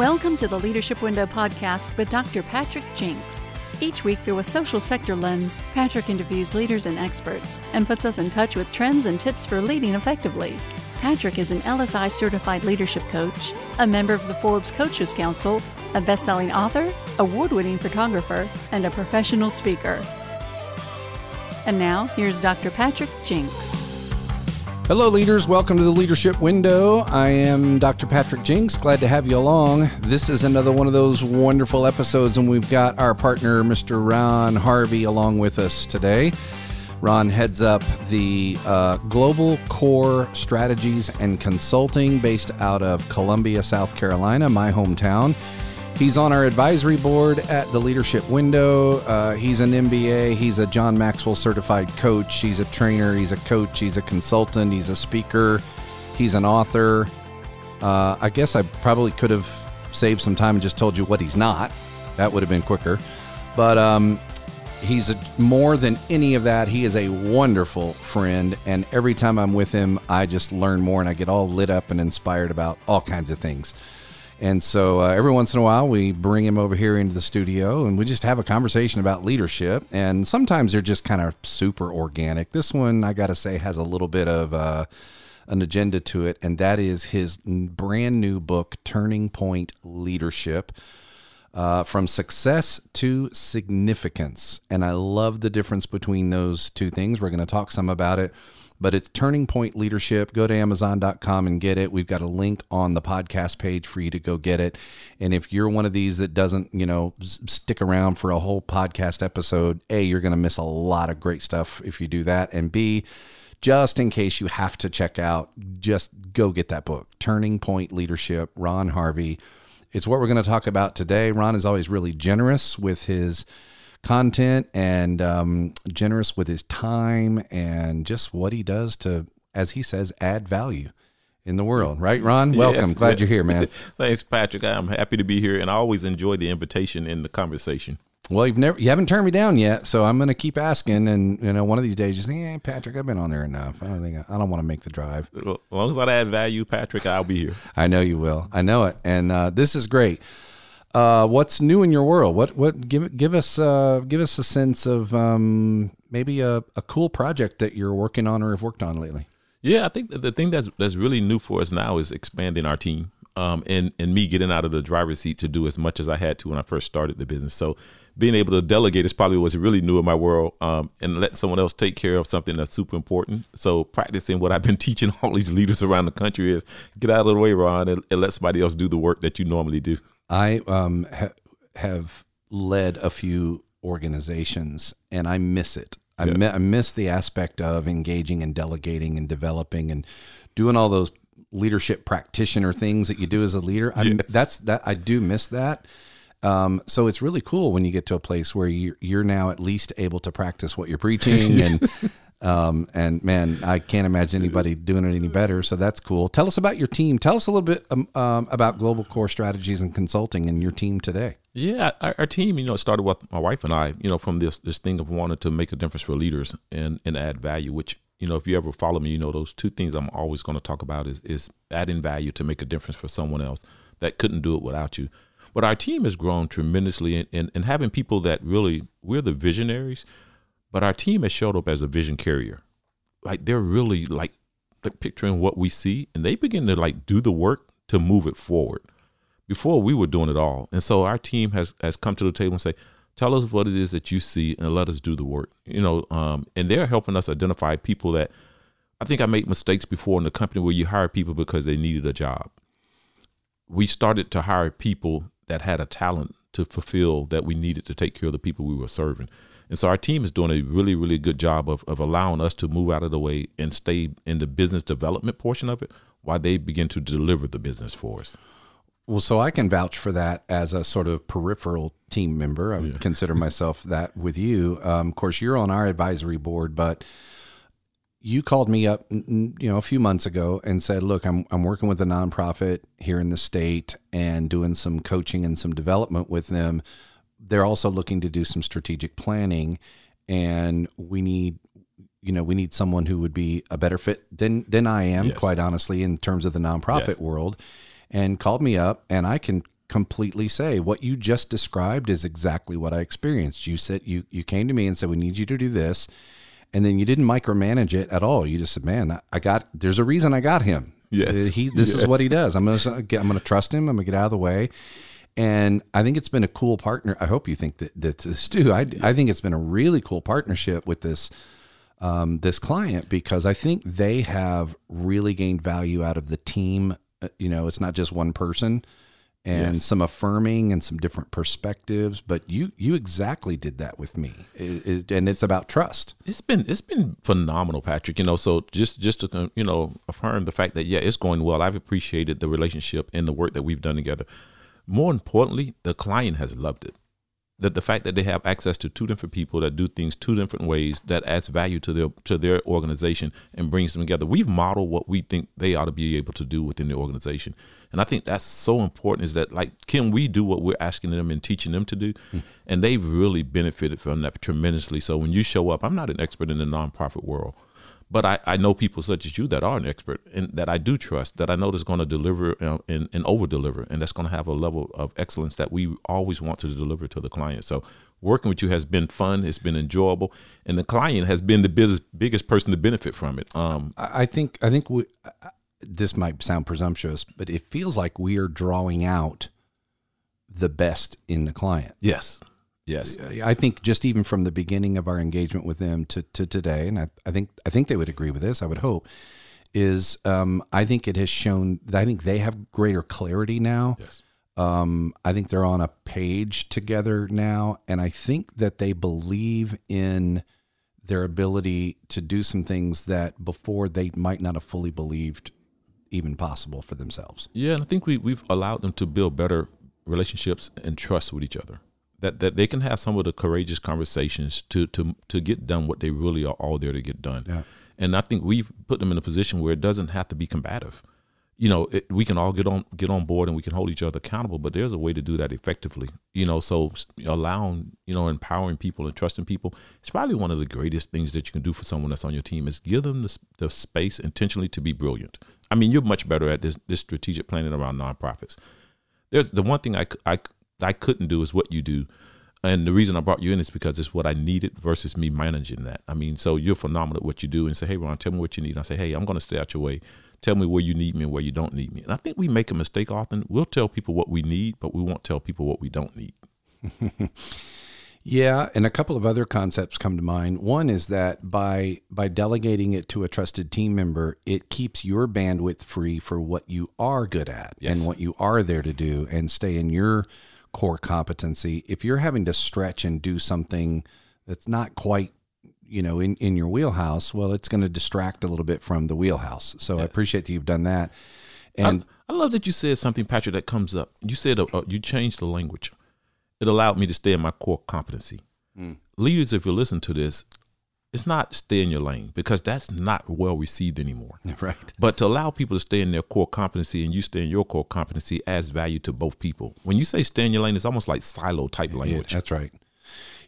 Welcome to the Leadership Window podcast with Dr. Patrick Jinks. Each week, through a social sector lens, Patrick interviews leaders and experts and puts us in touch with trends and tips for leading effectively. Patrick is an LSI certified leadership coach, a member of the Forbes Coaches Council, a best selling author, award winning photographer, and a professional speaker. And now, here's Dr. Patrick Jinks. Hello, leaders. Welcome to the Leadership Window. I am Dr. Patrick Jinks. Glad to have you along. This is another one of those wonderful episodes, and we've got our partner, Mr. Ron Harvey, along with us today. Ron heads up the uh, Global Core Strategies and Consulting based out of Columbia, South Carolina, my hometown. He's on our advisory board at the Leadership Window. Uh, he's an MBA. He's a John Maxwell certified coach. He's a trainer. He's a coach. He's a consultant. He's a speaker. He's an author. Uh, I guess I probably could have saved some time and just told you what he's not. That would have been quicker. But um, he's a, more than any of that. He is a wonderful friend. And every time I'm with him, I just learn more and I get all lit up and inspired about all kinds of things. And so uh, every once in a while, we bring him over here into the studio and we just have a conversation about leadership. And sometimes they're just kind of super organic. This one, I got to say, has a little bit of uh, an agenda to it. And that is his brand new book, Turning Point Leadership. Uh, from success to significance. And I love the difference between those two things. We're going to talk some about it but it's Turning Point Leadership. Go to Amazon.com and get it. We've got a link on the podcast page for you to go get it. And if you're one of these that doesn't, you know, stick around for a whole podcast episode, A, you're going to miss a lot of great stuff if you do that. And B, just in case you have to check out, just go get that book, Turning Point Leadership, Ron Harvey. It's what we're going to talk about today. Ron is always really generous with his content and um, generous with his time and just what he does to, as he says, add value in the world. Right, Ron? Welcome. Yes, Glad you're here, man. Thanks, Patrick. I'm happy to be here, and I always enjoy the invitation and the conversation. Well, you've never, you haven't turned me down yet, so I'm going to keep asking. And you know, one of these days, you think, "Hey, Patrick, I've been on there enough. I don't think I, I don't want to make the drive." As long as I add value, Patrick, I'll be here. I know you will. I know it, and uh, this is great. Uh, what's new in your world? What what give give us uh, give us a sense of um, maybe a, a cool project that you're working on or have worked on lately. Yeah, I think the thing that's that's really new for us now is expanding our team. Um, and and me getting out of the driver's seat to do as much as I had to when I first started the business. So being able to delegate is probably what's really new in my world, um, and let someone else take care of something that's super important. So practicing what I've been teaching all these leaders around the country is get out of the way, Ron, and, and let somebody else do the work that you normally do. I um, ha- have led a few organizations, and I miss it. I, yeah. mi- I miss the aspect of engaging and delegating and developing and doing all those leadership practitioner things that you do as a leader. I yes. that's that I do miss that. Um, so it's really cool when you get to a place where you're, you're now at least able to practice what you're preaching and um, and man, I can't imagine anybody doing it any better. So that's cool. Tell us about your team. Tell us a little bit um, um, about Global Core Strategies and Consulting and your team today. Yeah, our, our, team, you know, started with my wife and I, you know, from this this thing of wanting to make a difference for leaders and and add value. Which you know, if you ever follow me, you know, those two things I'm always going to talk about is is adding value to make a difference for someone else that couldn't do it without you. But our team has grown tremendously, and, and, and having people that really we're the visionaries but our team has showed up as a vision carrier. Like they're really like, like picturing what we see and they begin to like do the work to move it forward. Before we were doing it all. And so our team has has come to the table and say, tell us what it is that you see and let us do the work. You know, um, and they're helping us identify people that I think I made mistakes before in the company where you hire people because they needed a job. We started to hire people that had a talent to fulfill that we needed to take care of the people we were serving. And so our team is doing a really, really good job of, of allowing us to move out of the way and stay in the business development portion of it while they begin to deliver the business for us. Well, so I can vouch for that as a sort of peripheral team member. I yeah. consider myself that with you. Um, of course, you're on our advisory board, but you called me up, you know, a few months ago and said, "Look, I'm I'm working with a nonprofit here in the state and doing some coaching and some development with them they're also looking to do some strategic planning and we need you know we need someone who would be a better fit than than I am yes. quite honestly in terms of the nonprofit yes. world and called me up and I can completely say what you just described is exactly what I experienced. You said you you came to me and said we need you to do this, and then you didn't micromanage it at all. You just said, "Man, I got. There's a reason I got him. Yes. he. This Yes. is what he does. I'm gonna. I'm gonna trust him. I'm gonna get out of the way." And I think it's been a cool partner. I hope you think that that's this too. I, I think it's been a really cool partnership with this um, this client because I think they have really gained value out of the team. Uh, You know, it's not just one person, and Yes. some affirming and some different perspectives. But you you exactly did that with me, It- it- and it's about trust. It's been it's been phenomenal, Patrick. You know, so just just to you know affirm the fact that yeah, it's going well. I've appreciated the relationship and the work that we've done together. More importantly, the client has loved it. That the fact that they have access to two different people that do things two different ways that adds value to their to their organization and brings them together. We've modeled what we think they ought to be able to do within the organization, and I think that's so important. Is that like can we do what we're asking them and teaching them to do, hmm. and they've really benefited from that tremendously. So when you show up, I'm not an expert in the nonprofit world, but I, I know people such as you that are an expert and that I do trust that I know that's going to deliver uh, and, and over deliver and that's going to have a level of excellence that we always want to deliver to the client. So working with you has been fun, it's been enjoyable, and the client has been the biggest biggest person to benefit from it. Um, I I think I think we, this might sound presumptuous, but it feels like we are drawing out the best in the client. yes, yes, I think just even from the beginning of our engagement with them to, to today, and I, I think I think they would agree with this. I would hope is um, I think it has shown. I think they have greater clarity now. yes, Um, I think they're on a page together now, and I think that they believe in their ability to do some things that before they might not have fully believed even possible for themselves. yeah. And I think we we've allowed them to build better relationships and trust with each other. That that they can have some of the courageous conversations to to to get done what they really are all there to get done. Yeah. And I think we've put them in a position where it doesn't have to be combative. You know, it, we can all get on get on board and we can hold each other accountable, but there's a way to do that effectively. You know, so allowing, you know, empowering people and trusting people, is probably one of the greatest things that you can do for someone that's on your team is give them the, the space intentionally to be brilliant. I mean, you're much better at this this strategic planning around nonprofits. There's the one thing I, I I couldn't do is what you do. And the reason I brought you in is because it's what I needed versus me managing that. I mean, so you're phenomenal at what you do and say, hey, Ron, tell me what you need. And I say, hey, I'm going to stay out your way. Tell me where you need me and where you don't need me. And I think we make a mistake often. We'll tell people what we need, but we won't tell people what we don't need. Yeah, and a couple of other concepts come to mind. One is that by by delegating it to a trusted team member, it keeps your bandwidth free for what you are good at Yes. and what you are there to do and stay in your core competency. If you're having to stretch and do something that's not quite you know in, in your wheelhouse, well, it's going to distract a little bit from the wheelhouse. So I appreciate that you've done that. And I, I love that you said something, Patrick, that comes up. You said uh, uh, you changed the language. It allowed me to stay in my core competency. Leaders, if you listen to this, it's not stay in your lane because that's not well received anymore. right. But to allow people to stay in their core competency and you stay in your core competency adds value to both people. When you say stay in your lane, it's almost like silo type Yeah, language. that's right.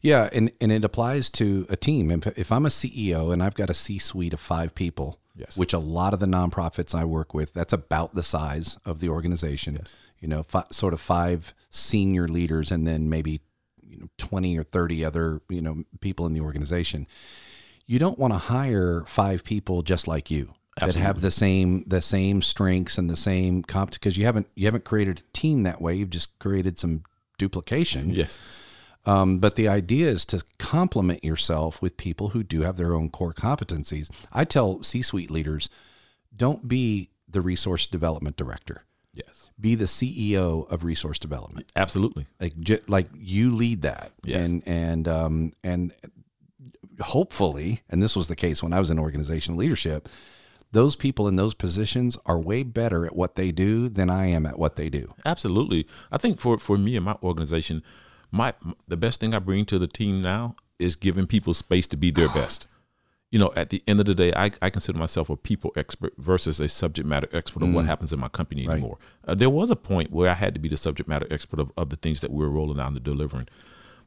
Yeah, and, and it applies to a team. If, if I'm a CEO and I've got a C suite of five people, Yes. which a lot of the nonprofits I work with, that's about the size of the organization. You know, fi- sort of five senior leaders and then maybe you know, 20 or 30 other, you know, people in the organization. You don't want to hire five people just like you that have the same the same strengths and the same comp because you haven't you haven't created a team that way. You've just created some duplication. Yes. Um, but the idea is to complement yourself with people who do have their own core competencies. I tell C suite leaders don't be the resource development director, Yes. be the CEO of resource development. Absolutely. Like, j- like you lead that. Yes. And, and, um, and hopefully, and this was the case when I was in organizational leadership, those people in those positions are way better at what they do than I am at what they do. Absolutely. I think for, for me and my organization, my the best thing I bring to the team now is giving people space to be their best. You know, at the end of the day, I, I consider myself a people expert versus a subject matter expert of what happens in my company anymore. Uh, there was a point where I had to be the subject matter expert of, of the things that we were rolling out and delivering.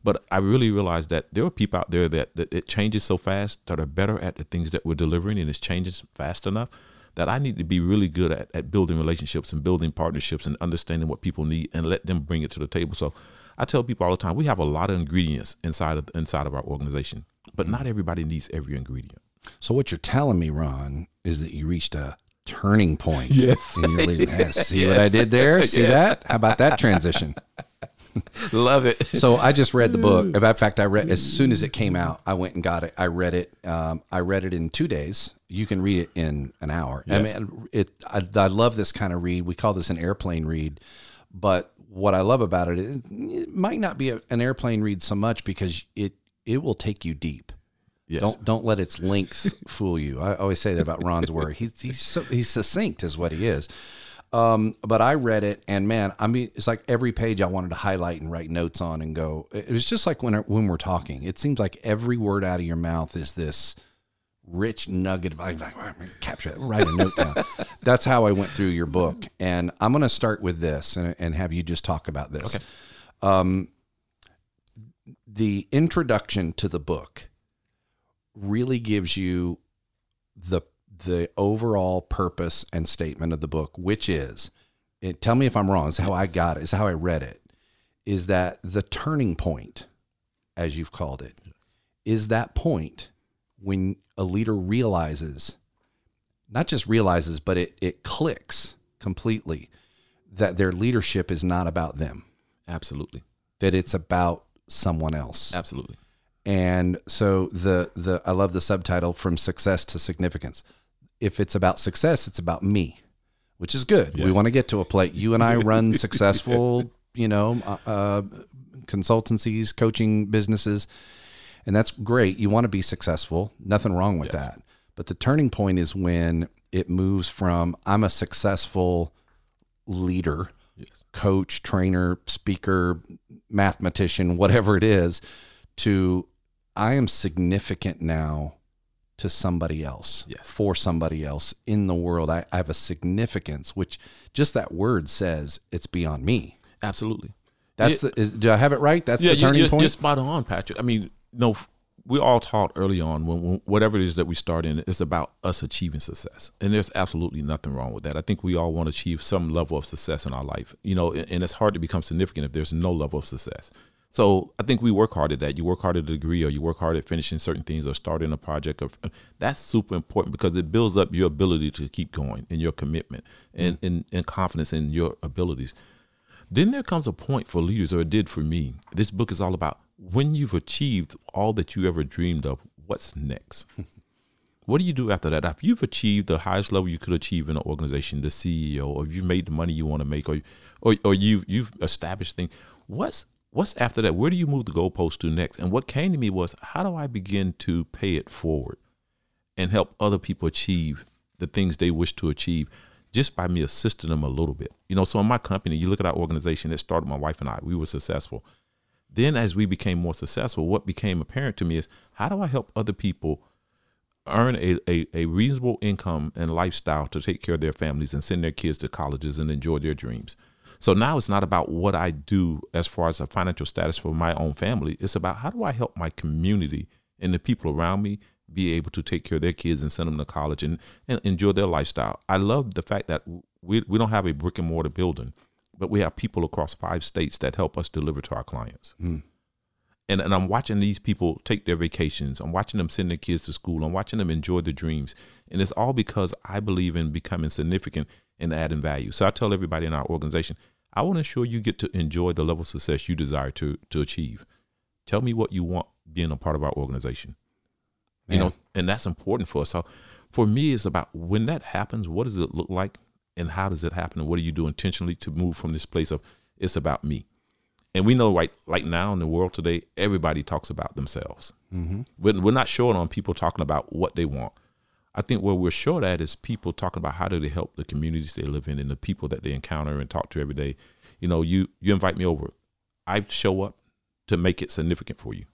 But I really realized that there are people out there that, that it changes so fast that are better at the things that we're delivering and it's changing fast enough that I need to be really good at, at building relationships and building partnerships and understanding what people need and let them bring it to the table. So I tell people all the time, we have a lot of ingredients inside of inside of our organization, but not everybody needs every ingredient. So what you're telling me, Ron, is that you reached a turning point. Yes. In your. Yes. See what I did there? See Yes. that? How about that transition? Love it. So I just read the book. In fact, I read as soon as it came out. I went and got it. I read it. Um, I read it in two days. You can read it in an hour. Yes. I mean, it. I, I love this kind of read. We call this an airplane read, but what I love about it is it might not be a, an airplane read so much because it it will take you deep. Yes. Don't don't let its length fool you. I always say that about Ron's work. He's he's so, he's succinct is what he is. Um, but I read it and man, I mean, it's like every page I wanted to highlight and write notes on and go. It was just like when when we're talking. It seems like every word out of your mouth is this rich nugget of I capture it, write a note down. That's how I went through your book, and I'm going to start with this and, and have you just talk about this. Um, the introduction to the book really gives you the the overall purpose and statement of the book, which is, it, tell me if I'm wrong. Is how I got it. Is how I read it. Is that the turning point, as you've called it, is that point when a leader realizes, not just realizes, but it it clicks completely that their leadership is not about them, Absolutely. that it's about someone else. Absolutely. And so the the I love the subtitle from success to significance. If it's about success, it's about me, which is good. We want to get to a plate. You and I run successful, you know, uh, uh, consultancies, coaching businesses, and that's great. You want to be successful. Nothing wrong with that. But the turning point is when it moves from I'm a successful leader, Yes. coach, trainer, speaker, mathematician, whatever it is, to I am significant now to somebody else, Yes. for somebody else in the world. I, I have a significance, which just that word says it's beyond me. Absolutely. That's the, is, do I have it right? That's the turning you're, point. You're spot on, Patrick. I mean, no, we all taught early on when, when whatever it is that we start in, it's about us achieving success, and there's absolutely nothing wrong with that. I think we all want to achieve some level of success in our life, you know, and and it's hard to become significant if there's no level of success. So I think we work hard at that. You work hard at a degree, or you work hard at finishing certain things, or starting a project. Or uh, that's super important because it builds up your ability to keep going and your commitment and, mm. and, and confidence in your abilities. Then there comes a point for leaders, or it did for me. This book is all about when you've achieved all that you ever dreamed of, what's next? what do you do after that? If you've achieved the highest level you could achieve in an organization, the CEO, or you've made the money you want to make, or or, or you've you've established things, what's what's after that? Where do you move the goalpost to next? And what came to me was, how do I begin to pay it forward and help other people achieve the things they wish to achieve? just by me assisting them a little bit. You know, so in my company, you look at our organization, it started my wife and I, we were successful. Then as we became more successful, what became apparent to me is how do I help other people earn a, a, a reasonable income and lifestyle to take care of their families and send their kids to colleges and enjoy their dreams. So now it's not about what I do as far as a financial status for my own family. It's about how do I help my community and the people around me be able to take care of their kids and send them to college and, and enjoy their lifestyle. I love the fact that we, we don't have a brick and mortar building, but we have people across five states that help us deliver to our clients. Hmm. And, and I'm watching these people take their vacations. I'm watching them send their kids to school. I'm watching them enjoy their dreams. And it's all because I believe in becoming significant and adding value. So I tell everybody in our organization, I want to ensure you get to enjoy the level of success you desire to to achieve. Tell me what you want being a part of our organization. You know, and that's important for us. So for me, it's about when that happens, what does it look like and how does it happen? And what do you do intentionally to move from this place of it's about me? And we know right like now in the world today, everybody talks about themselves. Mm-hmm. We're, we're not short on people talking about what they want. I think where we're short at is people talking about how do they help the communities they live in and the people that they encounter and talk to every day. You know, you you invite me over, I show up to make it significant for you.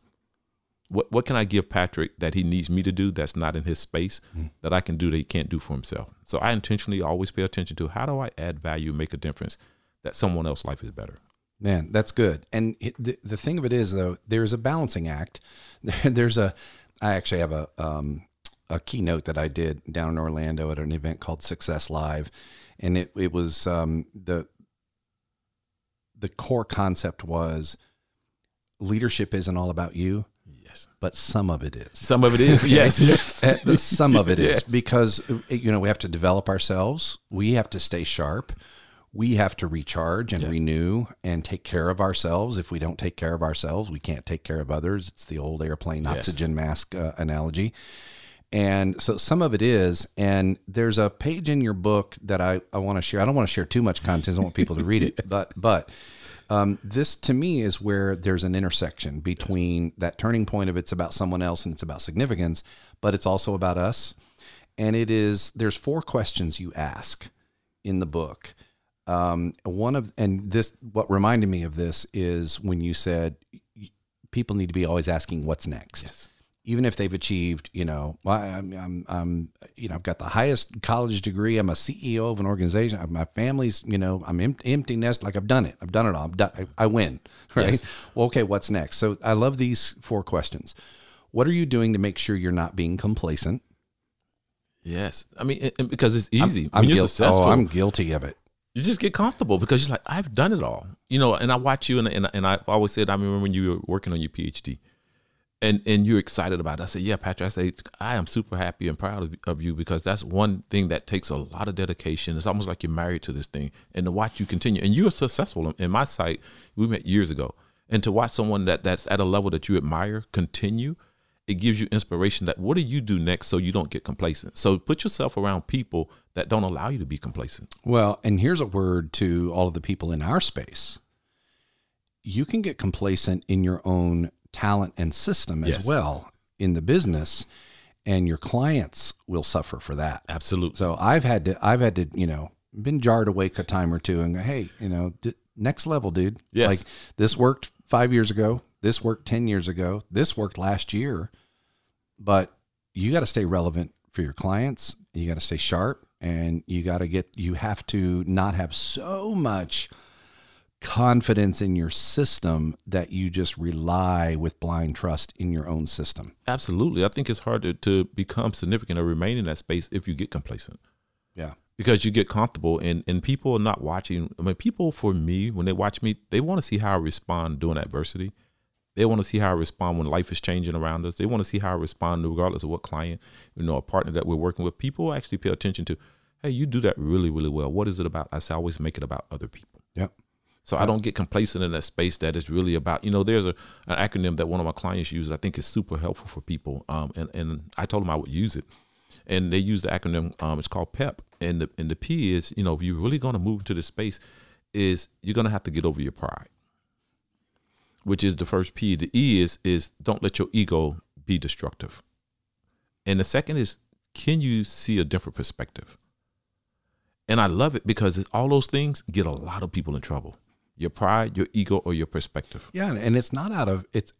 What what can I give Patrick that he needs me to do that's not in his space that I can do that he can't do for himself? So I intentionally always pay attention to how do I add value make a difference that someone else's life is better. Man, that's good. And the the thing of it is, though, there's a balancing act. There's a. I actually have a um, a keynote that I did down in Orlando at an event called Success Live, and it it was um, the the core concept was leadership isn't all about you, Yes. but some of it is. Some of it is. yes. Yes. Some of it is Yes. because you know we have to develop ourselves we have to stay sharp we have to recharge and renew and take care of ourselves if we don't take care of ourselves we can't take care of others it's the old airplane oxygen mask uh, analogy and so some of it is and there's a page in your book that i, I want to share i don't want to share too much content i want people to read it but but um, this to me is where there's an intersection between that turning point of it's about someone else and it's about significance, but it's also about us. And it is there's four questions you ask in the book. Um, one of and this what reminded me of this is when you said people need to be always asking what's next. Yes. Even if they've achieved, you know, well, I'm, I'm, I'm, you know, I've got the highest college degree. I'm a CEO of an organization. My family's, you know, I'm em- empty nest. Like I've done it. I've done it all. I'm done. I, I win. Right. Yes. Well, okay. What's next? So I love these four questions. What are you doing to make sure you're not being complacent? Yes. I mean, and- and because it's easy. I'm when you're guil- oh, successful, Oh, I'm guilty of it. you just get comfortable because you're like, I've done it all. You know, and I watch you and, and, and I always said, I remember when you were working on your PhD and, and you're excited about it. I said, yeah, Patrick, I say, I am super happy and proud of, of you because that's one thing that takes a lot of dedication. It's almost like you're married to this thing and to watch you continue and you are successful in, my sight. We met years ago and to watch someone that that's at a level that you admire continue, it gives you inspiration that what do you do next so you don't get complacent? So put yourself around people that don't allow you to be complacent. Well, and here's a word to all of the people in our space. You can get complacent in your own talent and system as Yes. well in the business, and your clients will suffer for that. Absolutely. So I've had to, I've had to, you know, been jarred awake a time or two and go, hey, you know, d- next level, dude. Yes. Like this worked five years ago. This worked 10 years ago. This worked last year. But you got to stay relevant for your clients. You got to stay sharp and you got to get, you have to not have so much confidence in your system that you just rely with blind trust in your own system. Absolutely. I think it's hard to, to become significant or remain in that space if you get complacent Yeah. because you get comfortable and, and people are not watching. I mean, people for me, when they watch me, they want to see how I respond during adversity. They want to see how I respond when life is changing around us. They want to see how I respond regardless of what client, you know, a partner that we're working with. People actually pay attention to, hey, you do that really, really well. What is it about? I say, I always make it about other people. Yep. So I don't get complacent in that space that is really about, you know, there's a, an acronym that one of my clients uses. I think is super helpful for people. Um, and, and I told them I would use it. And they use the acronym, um, it's called PEP. And the, and the P is, you know, if you're really going to move into this space, is you're going to have to get over your pride, which is the first P. The E is, is don't let your ego be destructive. And the second is, can you see a different perspective? And I love it because all those things get a lot of people in trouble. Your pride, your ego, or your perspective. Yeah, and it's not out of it's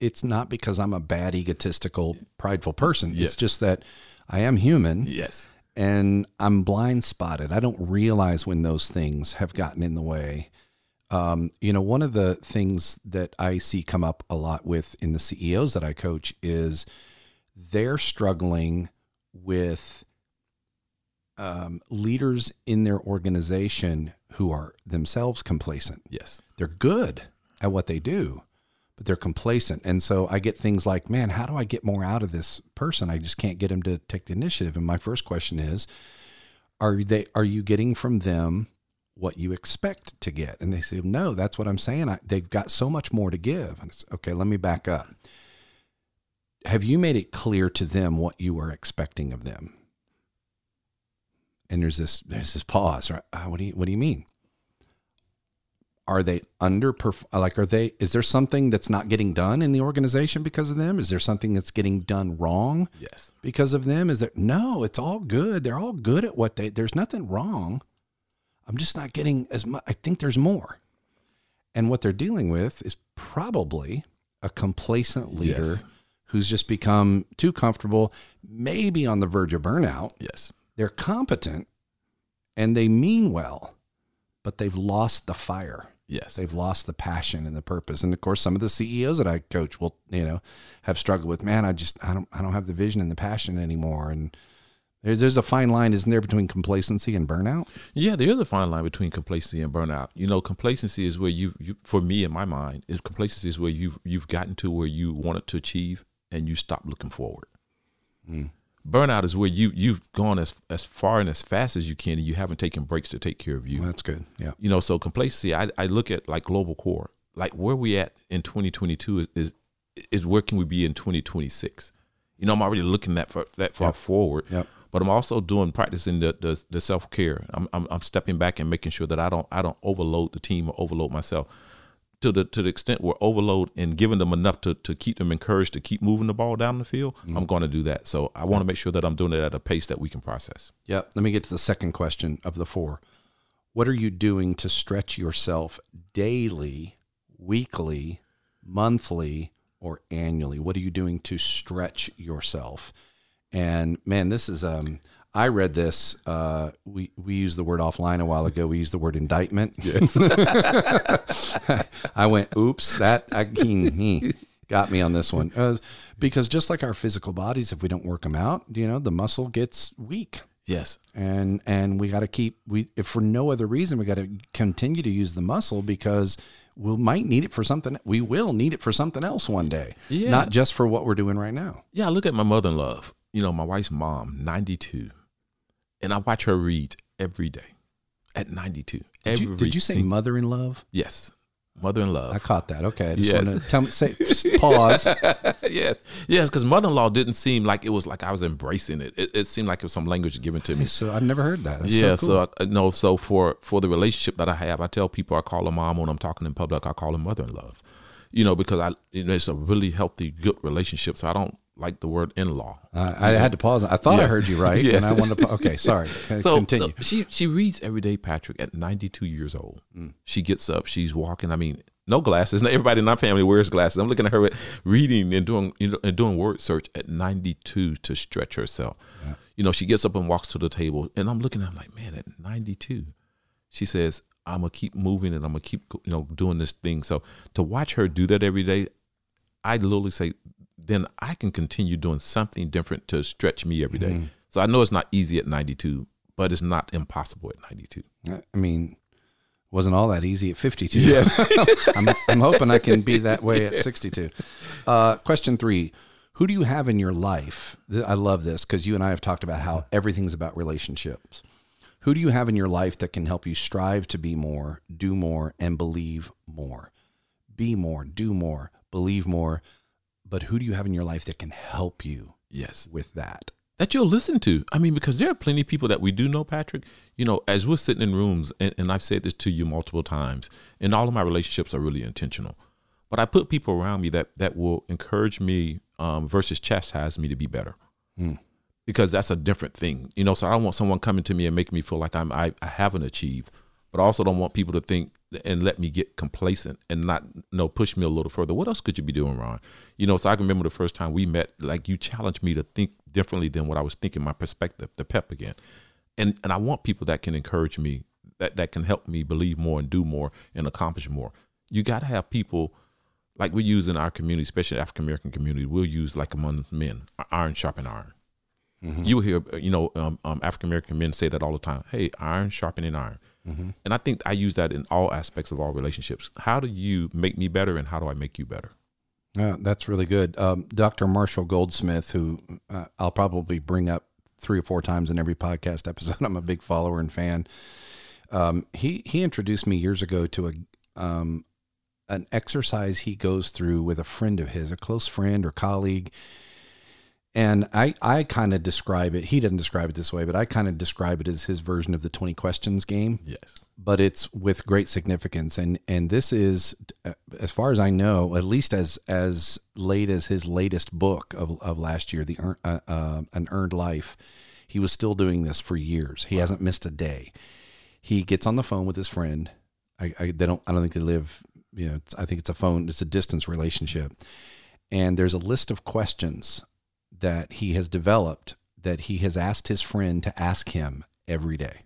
it's not because I'm a bad egotistical prideful person. Yes. It's just that I am human Yes. and I'm blind spotted. I don't realize when those things have gotten in the way. Um, you know, one of the things that I see come up a lot with in the CEOs that I coach is they're struggling with um, leaders in their organization who are themselves complacent Yes. they're good at what they do, but they're complacent. And so I get things like, man, how do I get more out of this person? I just can't get them to take the initiative. And my first question is, are they are you getting from them what you expect to get? And they say, no, that's what I'm saying. I, they've got so much more to give. And it's okay. Let me back up. Have you made it clear to them what you are expecting of them? And there's this there's this pause. Right? Uh, what do you what do you mean? are they under like are they is there something that's not getting done in the organization because of them is there something that's getting done wrong Yes. because of them is there no it's all good they're all good at what they there's nothing wrong i'm just not getting as much i think there's more and what they're dealing with is probably a complacent leader Yes. who's just become too comfortable maybe on the verge of burnout Yes. They're competent and they mean well, but they've lost the fire. Yes. They've lost the passion and the purpose. And of course, some of the CEOs that I coach will, you know, have struggled with, man, I just, I don't, I don't have the vision and the passion anymore. And there's, there's a fine line, isn't there, between complacency and burnout? Yeah, there is a fine line between complacency and burnout. You know, complacency is where you, you for me in my mind, is complacency is where you've you've gotten to where you wanted to achieve and you stop looking forward. Mm. Burnout is where you you've gone as as far and as fast as you can, and you haven't taken breaks to take care of you. That's good. Yeah. You know, so complacency. I, I look at like global core, like where we at in 2022 is is, is where can we be in 2026? You know, I'm already looking that for that far Yep. forward. Yep. But I'm also doing practicing the the, the self care. I'm, I'm I'm stepping back and making sure that I don't I don't overload the team or overload myself to the to the extent where overload and giving them enough to, to keep them encouraged to keep moving the ball down the field, I'm going to do that. So I want to make sure that I'm doing it at a pace that we can process. Yeah. Let me get to the second question of the four. What are you doing to stretch yourself daily, weekly, monthly, or annually? What are you doing to stretch yourself? And man, this is um I read this. Uh, we we used the word offline a while ago. We used the word indictment. Yes. I went, oops, that I, he, he got me on this one uh, because just like our physical bodies, if we don't work them out, you know, the muscle gets weak Yes. and and we got to keep we if for no other reason we got to continue to use the muscle because we might need it for something we will need it for something else one day Yeah. not just for what we're doing right now Yeah, I look at my mother in law, you know, my wife's mom, 92. And I watch her read every day at 92. did you, did you say mother in love Yes. Mother in love. i caught that okay i just Yes. want to tell me say pause yes, yes, because mother-in-law didn't seem like it was like I was embracing it. It, it seemed like it was some language given to me. so i've never heard that That's yeah, so, so, cool. I no, so for for the relationship that I have, I tell people I call her mom when I'm talking in public. I call her mother-in-law, you know, because I you know, it's a really healthy, good relationship. So I don't like the word in-law. I, I had to pause i thought i heard you right Yes. and i wanted to okay sorry So, continue so she she reads every day, Patrick, at 92 years old. Mm. She gets up, she's walking. I mean, no glasses. Not everybody in our family wears glasses. I'm looking at her reading and doing you know and doing word search at 92 to stretch herself. You know, she gets up and walks to the table, and I'm looking at her like, man, at 92, she says, I'm gonna keep moving and I'm gonna keep you know doing this thing. So to watch her do that every day, I literally say, then I can continue doing something different to stretch me every day. So I know it's not easy at 92, but it's not impossible at 92. i mean wasn't all that easy at 52 Yes. I'm, I'm hoping I can be that way at 62. Uh, question three Who do you have in your life? I love this because you and I have talked about how everything's about relationships. Who do you have in your life that can help you strive to be more, do more, and believe more? Be more, do more, believe more. But who do you have in your life that can help you yes. with that? That you'll listen to. I mean, because there are plenty of people that we do know, Patrick. You know, as we're sitting in rooms, and, and I've said this to you multiple times, and all of my relationships are really intentional. But I put people around me that that will encourage me um, versus chastise me to be better. because that's a different thing. You know, so I don't want someone coming to me and making me feel like I'm I, I haven't achieved, but I also don't want people to think and let me get complacent and not you know push me a little further. What else could you be doing wrong? You know, so I can remember the first time we met, like you challenged me to think differently than what I was thinking, my perspective, the pep again. And and I want people that can encourage me, that that can help me believe more and do more and accomplish more. You got to have people like we use in our community, especially African American community. We'll use like among men, iron sharpen iron. You hear, you know, um, um, African American men say that all the time. Hey, iron sharpening iron. And I think I use that in all aspects of all relationships. How do you make me better, and how do I make you better? That's really good. Um, Dr. Marshall Goldsmith, who uh, I'll probably bring up three or four times in every podcast episode. I'm a big follower and fan. Um, he he introduced me years ago to a um, an exercise he goes through with a friend of his, a close friend or colleague. And I, I kind of describe it. He doesn't describe it this way, but I kind of describe it as his version of the 20 questions game. Yes. but it's with great significance. And and this is uh, as far as I know at least as as late as his latest book of, of last year the uh, uh, an earned life he was still doing this for years. He hasn't missed a day. He gets on the phone with his friend. I, I they don't I don't think they live you know it's, I think it's a phone it's a distance relationship. And there's a list of questions that he has developed that he has asked his friend to ask him every day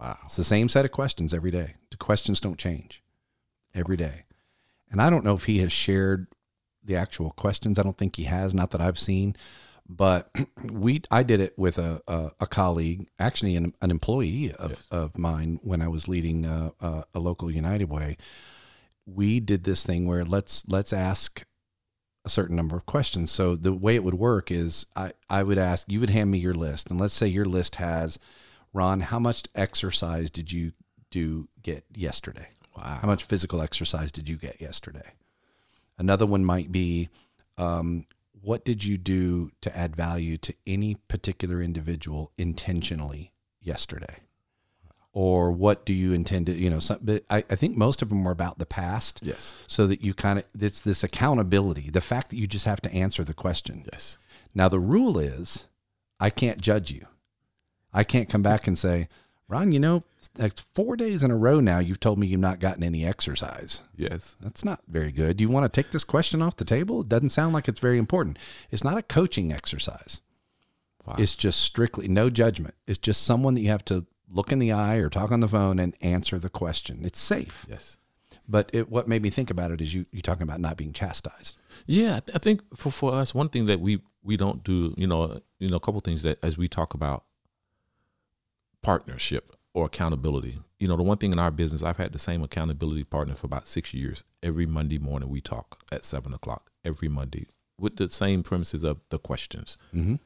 Wow. it's the same set of questions every day. The questions don't change. every day. And I don't know if he has shared the actual questions. I don't think he has, not that I've seen. But we, I did it with a a, a colleague, actually an, an employee of, Yes. of mine when I was leading a, a, a local United Way. We did this thing where let's let's ask a certain number of questions. So the way it would work is I, I would ask, you would hand me your list. And let's say your list has, Ron, how much exercise did you do get yesterday? Wow. How much physical exercise did you get yesterday? Another one might be, um, what did you do to add value to any particular individual intentionally yesterday? Or what do you intend to, you know, some, but I, I think most of them are about the past. Yes. so that you kind of it's this accountability the fact that you just have to answer the question. Yes. now the rule is i can't judge you. I can't come back and say ron you know like four days in a row now you've told me you've not gotten any exercise. Yes. that's not very good. Do you want to take this question off the table? It doesn't sound like it's very important. It's not a coaching exercise. Wow. it's just strictly no judgment. It's just someone that you have to look in the eye or talk on the phone and answer the question it's safe Yes. but it, what made me think about it is you you talking about not being chastised Yeah, I, th- I think for, for us, one thing that we we don't do, you know, you know, a couple things that as we talk about partnership or accountability. You know, the one thing in our business, I've had the same accountability partner for about six years. Every Monday morning, we talk at seven o'clock every Monday with the same premises of the questions, mm-hmm.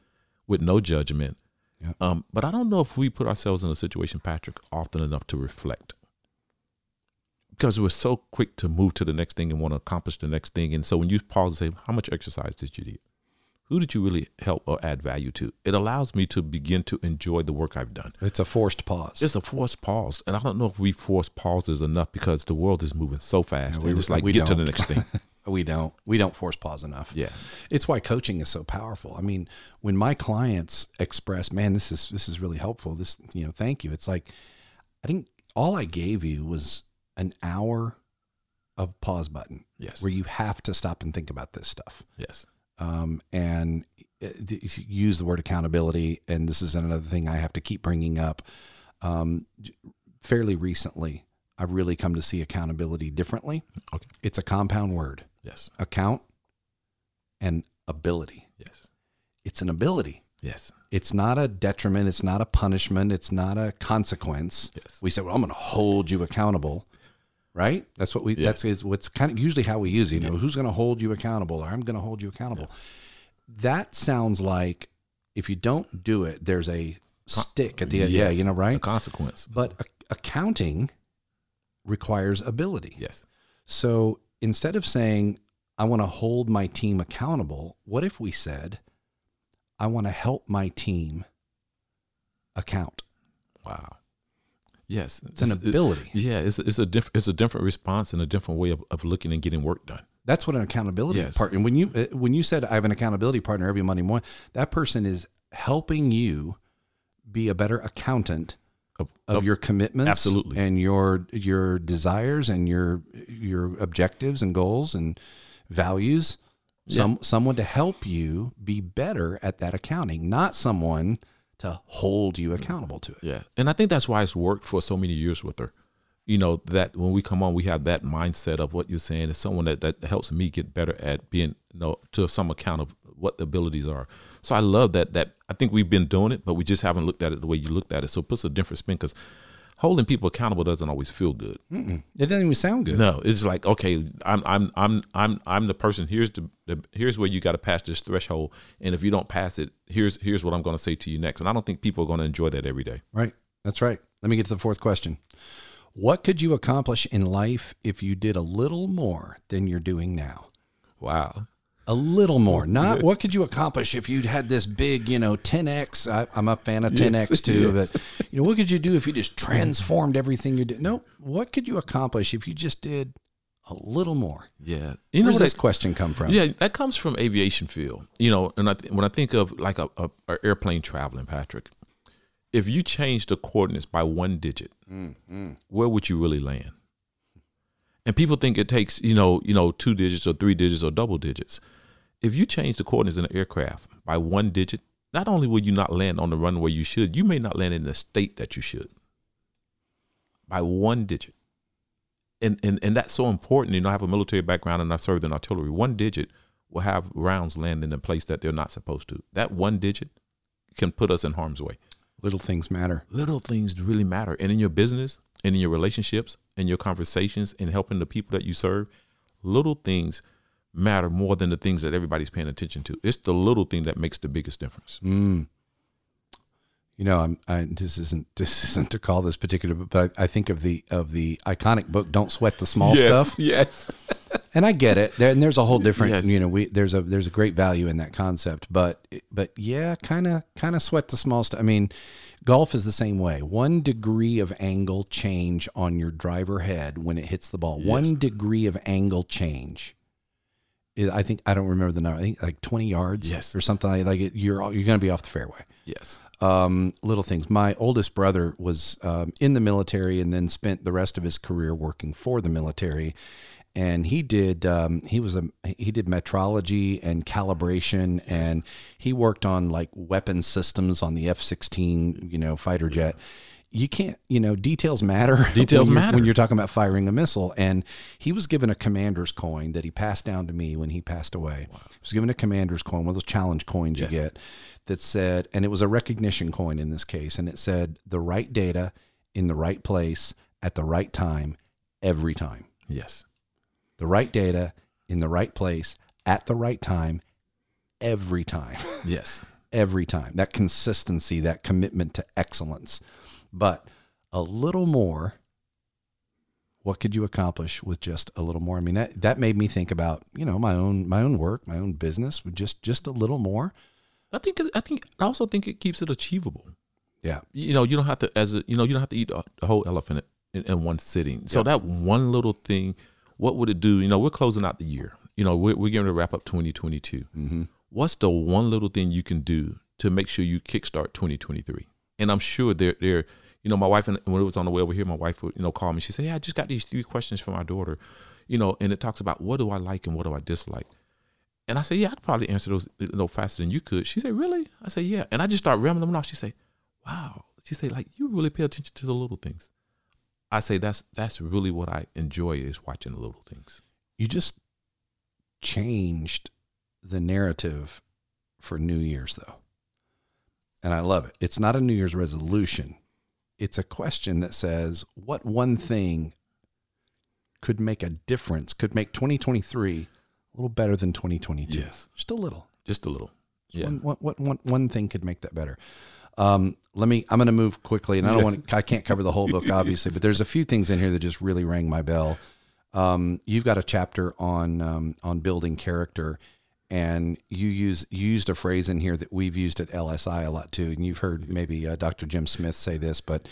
with no judgment. Yeah. Um, but I don't know if we put ourselves in a situation, Patrick, often enough to reflect because we're so quick to move to the next thing and want to accomplish the next thing. And so when you pause and say, How much exercise did you do? Who did you really help or add value to? It allows me to begin to enjoy the work I've done. It's a forced pause. It's a forced pause. And I don't know if we force pauses enough because the world is moving so fast. Yeah, we- and it's like, we get to the next thing. we don't we don't force pause enough. Yeah. It's why coaching is so powerful. I mean, when my clients express, "Man, this is this is really helpful. This, you know, thank you." It's like I think all I gave you was an hour of pause button Yes. where you have to stop and think about this stuff. Yes. um, and uh, use the word accountability. And this is another thing I have to keep bringing up. Um, fairly recently, I've really come to see accountability differently. Okay. It's a compound word Yes. account and ability. Yes. It's an ability. Yes. It's not a detriment. It's not a punishment. It's not a consequence. Yes. We say, well, I'm going to hold you accountable. Right? That's what we, Yeah. that's is what's kind of usually how we use it. You know, who's going to hold you accountable or I'm going to hold you accountable. That sounds like if you don't do it, there's a stick at the end. Yeah, you know, A right? consequence. But a- accounting requires ability. Yes. So instead of saying, I want to hold my team accountable, what if we said, I want to help my team account? Wow. Yes. It's an ability. yeah. It's, it's a different, it's a different response and a different way of, of looking and getting work done. That's what an accountability Yes. partner. When you uh, when you said I have an accountability partner every Monday morning, that person is helping you be a better accountant Of- of your commitments, absolutely. and your your desires and your your objectives and goals and values. Some someone to help you be better at that accounting, not someone to hold you accountable to it. Yeah. And I think that's why it's worked for so many years with her. You know, that when we come on, we have that mindset of what you're saying is someone that, that helps me get better at being, you know, to some account of what the abilities are. So I love that, that I think we've been doing it, but we just haven't looked at it the way you looked at it. So it puts a different spin because holding people accountable doesn't always feel good. Mm-mm. It doesn't even sound good. No, it's like okay, I'm I'm I'm I'm I'm the person. Here's the, the here's where you got to pass this threshold, and if you don't pass it, here's here's what I'm going to say to you next. And I don't think people are going to enjoy that every day. Right. That's right. Let me get to the fourth question. What could you accomplish in life if you did a little more than you're doing now? Wow. A little more. Not what could you accomplish if you'd had this big, you know, 10x. I, I'm a fan of 10x too, yes. but you know, what could you do if you just transformed everything you did? No, what could you accomplish if you just did a little more? Yeah. Where You know does that, this question come from? Yeah, that comes from aviation field. You know, and I th- when I think of like a, a, a airplane traveling, Patrick, if you change the coordinates by one digit, mm-hmm. where would you really land? And people think it takes you know you know two digits or three digits or double digits. If you change the coordinates in an aircraft by one digit, not only will you not land on the runway you should, you may not land in the state that you should. By one digit. and, and and that's so important. You know, I have a military background and I served in artillery. One digit will have rounds land in a place that they're not supposed to. That one digit can put us in harm's way. Little things matter. Little things really matter. And in your business and in your relationships and your conversations and helping the people that you serve, little things matter more than the things that everybody's paying attention to. It's the little thing that makes the biggest difference. Mm. You know, I'm. I, this isn't. This isn't to call this particular, but I, I think of the of the iconic book. Don't sweat the small yes, stuff. Yes. and I get it. There, and there's a whole different. Yes. You know, we there's a there's a great value in that concept. But but yeah, kind of kind of sweat the small stuff. I mean, golf is the same way. One degree of angle change on your driver head when it hits the ball. Yes. One degree of angle change. I think I don't remember the number. I think like 20 yards, Yes. or something like, like it, you're you're going to be off the fairway Yes. um, little things. My oldest brother was um, in the military and then spent the rest of his career working for the military. And he did. Um, he was a he did metrology and calibration, and he worked on like weapon systems on the F sixteen, you know, fighter jet. You can't, you know, details matter. Details when matter. when you're talking about firing a missile. And he was given a commander's coin that he passed down to me when he passed away. He was given a commander's coin, one of those challenge coins Yes. you get, that said, and it was a recognition coin in this case, and it said the right data in the right place at the right time every time. Yes. The right data in the right place at the right time every time. Yes. every time. That consistency, that commitment to excellence. But a little more, what could you accomplish with just a little more? I mean, that, that made me think about, you know, my own my own work, my own business with just just a little more. I think I think I also think it keeps it achievable. Yeah. You know, you don't have to as a you know you don't have to eat the the whole elephant in, in one sitting. So Yeah. that one little thing, what would it do? You know, we're closing out the year. You know, we're, we're getting to wrap up 2022. Mm-hmm. What's the one little thing you can do to make sure you kickstart 2023? And I'm sure they're they're you know my wife and when it was on the way over here, my wife would you know call me. She said, "Yeah, I just got these three questions from my daughter." You know, and it talks about what do I like and what do I dislike. And I said, yeah, I could probably answer those you know, faster than you could. She said, really? I said, yeah. And I just start rambling them off. She said, wow. She said, like, you really pay attention to the little things. I say that's that's really what I enjoy is watching the little things. You just changed the narrative for New Year's though. And I love it. It's not a New Year's resolution. It's a question that says, what one thing could make a difference, could make 2023 a little better than 2022? Yes. Just a little. Just a little. Yeah. One, one, one, one, one thing could make that better. Um, let me. I'm going to move quickly, and I don't Yes. want. to I can't cover the whole book, obviously, but there's a few things in here that just really rang my bell. Um, you've got a chapter on um, on building character, and you use you used a phrase in here that we've used at LSI a lot too, and you've heard maybe uh, Dr. Jim Smith say this, but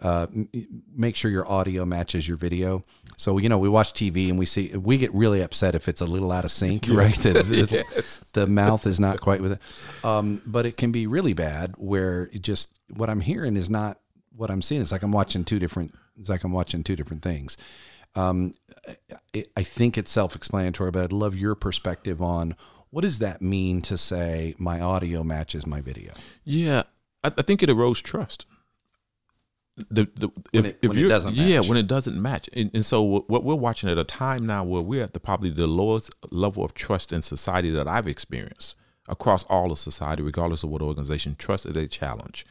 uh, m- make sure your audio matches your video. So you know we watch TV and we see we get really upset if it's a little out of sync, right? That- that- Yes. the mouth is not quite with it. Um, but it can be really bad where it just what I'm hearing is not what I'm seeing. It's like I'm watching two different. It's like I'm watching two different things. Um, I, I think it's self-explanatory, but I'd love your perspective on what does that mean to say my audio matches my video. Yeah, I, I think it erodes trust. The, the, When if, it- if you're, doesn't yeah, when it doesn't match, and, and so what what we're watching at a time now where we're at the probably the lowest level of trust in society that I've experienced across all of society, regardless of what organization. Trust is a challenge.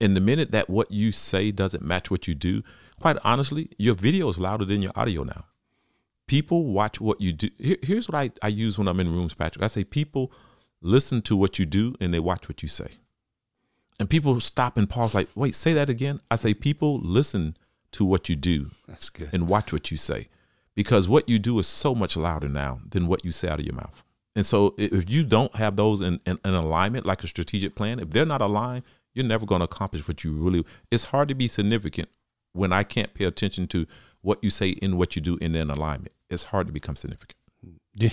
And the minute that what you say doesn't match what you do, quite honestly, your video is louder than your audio now. People watch what you do. Here- here's what I, I use when I'm in rooms, Patrick. I say people listen to what you do and they watch what you say. And people stop and pause, like, wait, say that again. I say people listen to what you do That's good. and watch what you say because what you do is so much louder now than what you say out of your mouth. And so if you don't have those in, in, in alignment, like a strategic plan, if they're not aligned, you're never going to accomplish what you really. It's hard to be significant when I can't pay attention to what you say and what you do in an alignment. It's hard to become significant. Do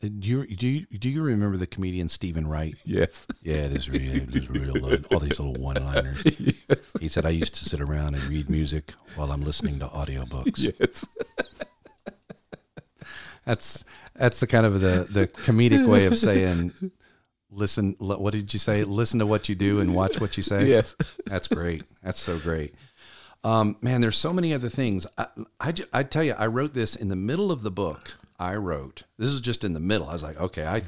do you do you, do you remember the comedian Steven Wright? Yes. Yeah, it is real. It is real. uh, All these little one-liners. Yes. He said, "I used to sit around and read music while I'm listening to audiobooks." yes. That's that's the kind of the the comedic way of saying, "Listen." What did you say? Listen to what you do and watch what you say. Yes. That's great. That's so great. Um, man, there's so many other things. I, I, I tell you, I wrote this in the middle of the book. I wrote this is just in the middle. I was like, okay, I,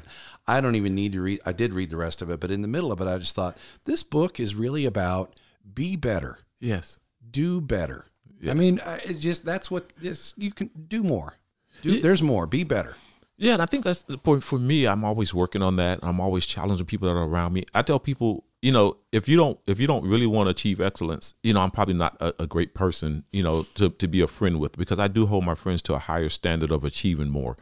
I don't even need to read. I did read the rest of it, but in the middle of it, I just thought this book is really about be better, Yes. do better. I mean, it's just that's what this you can do more. Do, Yeah. There's more. Be better. Yeah, and I think that's the point for me. I'm always working on that. I'm always challenging people that are around me. I tell people, you know, if you don't if you don't really want to achieve excellence, you know, I'm probably not a, a great person, you know, to to be a friend with because I do hold my friends to a higher standard of achieving more.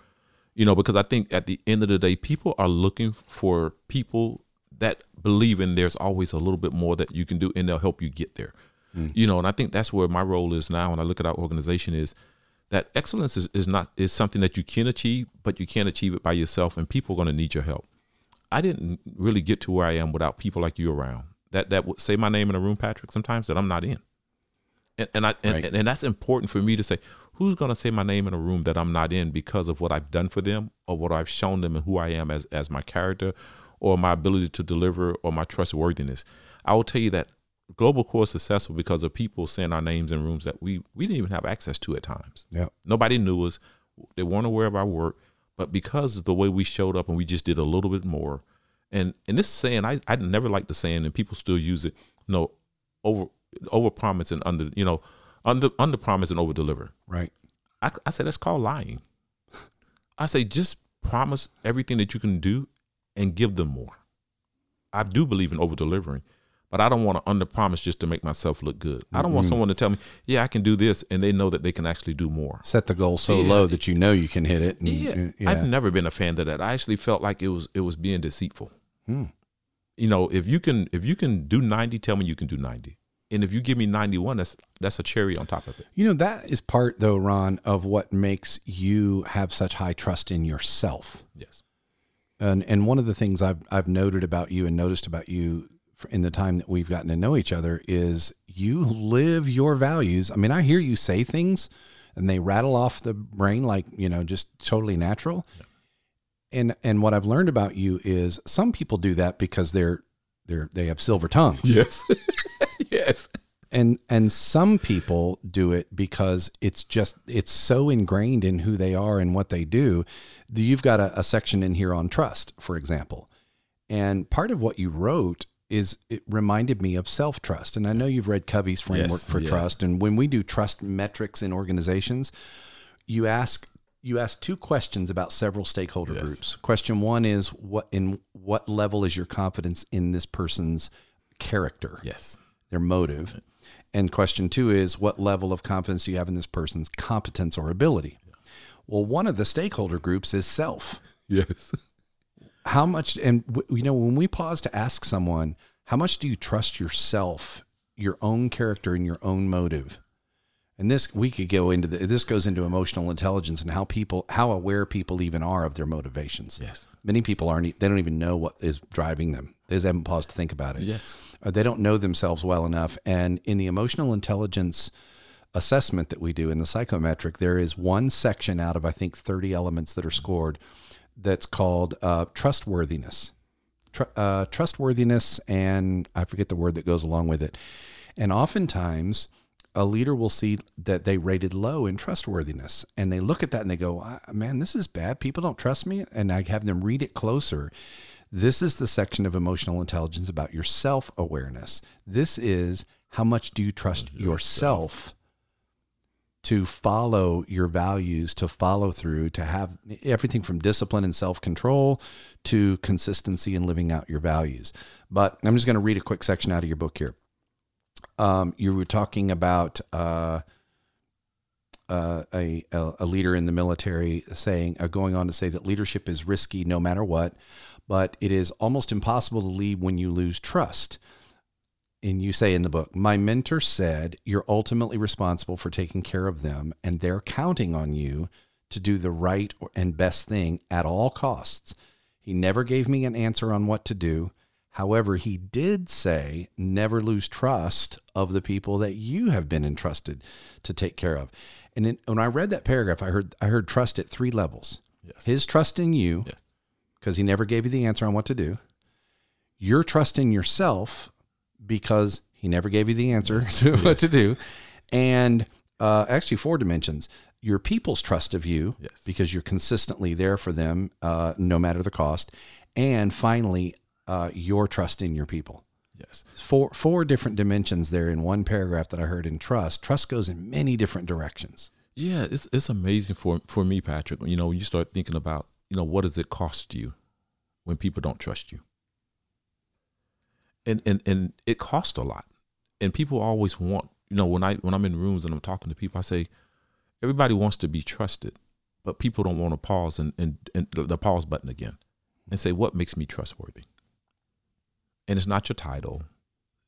You know, because I think at the end of the day, people are looking for people that believe in there's always a little bit more that you can do and they'll help you get there. Hmm. You know, and I think that's where my role is now when I look at our organization is that excellence is, is not is something that you can achieve, but you can't achieve it by yourself, and people are going to need your help. I didn't really get to where I am without people like you around. That that would say my name in a room, Patrick. Sometimes that I'm not in, and and I and, Right. and, that's important for me to say. Who's going to say my name in a room that I'm not in because of what I've done for them, or what I've shown them, and who I am as as my character, or my ability to deliver, or my trustworthiness? I will tell you that Global Core is successful because of people saying our names in rooms that we we didn't even have access to at times. Yeah. Nobody knew us. They weren't aware of our work. But because of the way we showed up and we just did a little bit more, and and this saying, I I never liked the saying, and people still use it. You know, over over promise and under you know under under promise and over deliver. Right. I I say that's called lying. I say just promise everything that you can do and give them more. I do believe in over delivering, but I don't want to under promise just to make myself look good. I don't want someone to tell me, yeah, I can do this, and they know that they can actually do more. Set the goal so Yeah. low that you know you can hit it. And, Yeah. yeah. I've never been a fan of that. I actually felt like it was it was being deceitful. Hmm. You know, if you can if you can do 90, tell me you can do 90. And if you give me 91, that's that's a cherry on top of it. You know, that is part, though, Ron, of what makes you have such high trust in yourself. Yes. And and one of the things I've I've noted about you and noticed about you in the time that we've gotten to know each other is you live your values. I mean, I hear you say things and they rattle off the brain like, you know, just totally natural. And and what I've learned about you is some people do that because they're they're they have silver tongues. Yes. yes. and and some people do it because it's just it's so ingrained in who they are and what they do you've got a, a section in here on trust for example and part of what you wrote is it reminded me of self trust and i know you've read covey's framework Yes, for yes. trust and when we do trust metrics in organizations you ask you ask two questions about several stakeholder Yes. groups question one is what in what level is your confidence in this person's character Yes. their motive. And question two is what level of confidence do you have in this person's competence or ability? Well, one of the stakeholder groups is self. Yes. How much, and w- you know, when we pause to ask someone, how much do you trust yourself, your own character, and your own motive? And this, we could go into the, this goes into emotional intelligence and how people, how aware people even are of their motivations. Yes. Many people aren't, they don't even know what is driving them. They just haven't paused to think about it Yes. or they don't know themselves well enough. And in the emotional intelligence assessment that we do in the psychometric, there is one section out of I think 30 elements that are scored that's called uh, trustworthiness. Tr- uh, trustworthiness, and I forget the word that goes along with it. And oftentimes, a leader will see that they rated low in trustworthiness, and they look at that and they go, "Ah, "Man, this is bad. People don't trust me." And I have them read it closer. This is the section of emotional intelligence about your self awareness. This is how much do you trust yourself to follow your values, to follow through, to have everything from discipline and self control to consistency in living out your values. But I'm just going to read a quick section out of your book here. Um, you were talking about uh, uh, a, a leader in the military saying, uh, going on to say that leadership is risky no matter what, but it is almost impossible to lead when you lose trust. And you say in the book, my mentor said, you're ultimately responsible for taking care of them, and they're counting on you to do the right and best thing at all costs. He never gave me an answer on what to do. However, he did say, never lose trust of the people that you have been entrusted to take care of. And then when I read that paragraph, I heard I heard trust at three levels. Yes. His trust in you, Yes. because he never gave you the answer on what to do. Your trust in yourself, because he never gave you the answer to what to do. and uh, actually four dimensions. Your people's trust of you, Yes. because you're consistently there for them, uh, no matter the cost, and finally, uh, your trust in your people. Yes. Four four different dimensions there in one paragraph that I heard in trust. Trust goes in many different directions. Yeah, it's it's amazing for for me, Patrick. You know, when you start thinking about, you know, what does it cost you when people don't trust you? And and and it costs a lot. And people always want, you know, when I when I'm in rooms and I'm talking to people, I say, everybody wants to be trusted, but people don't want to pause and and, and the pause button again and say, what makes me trustworthy? And it's not your title.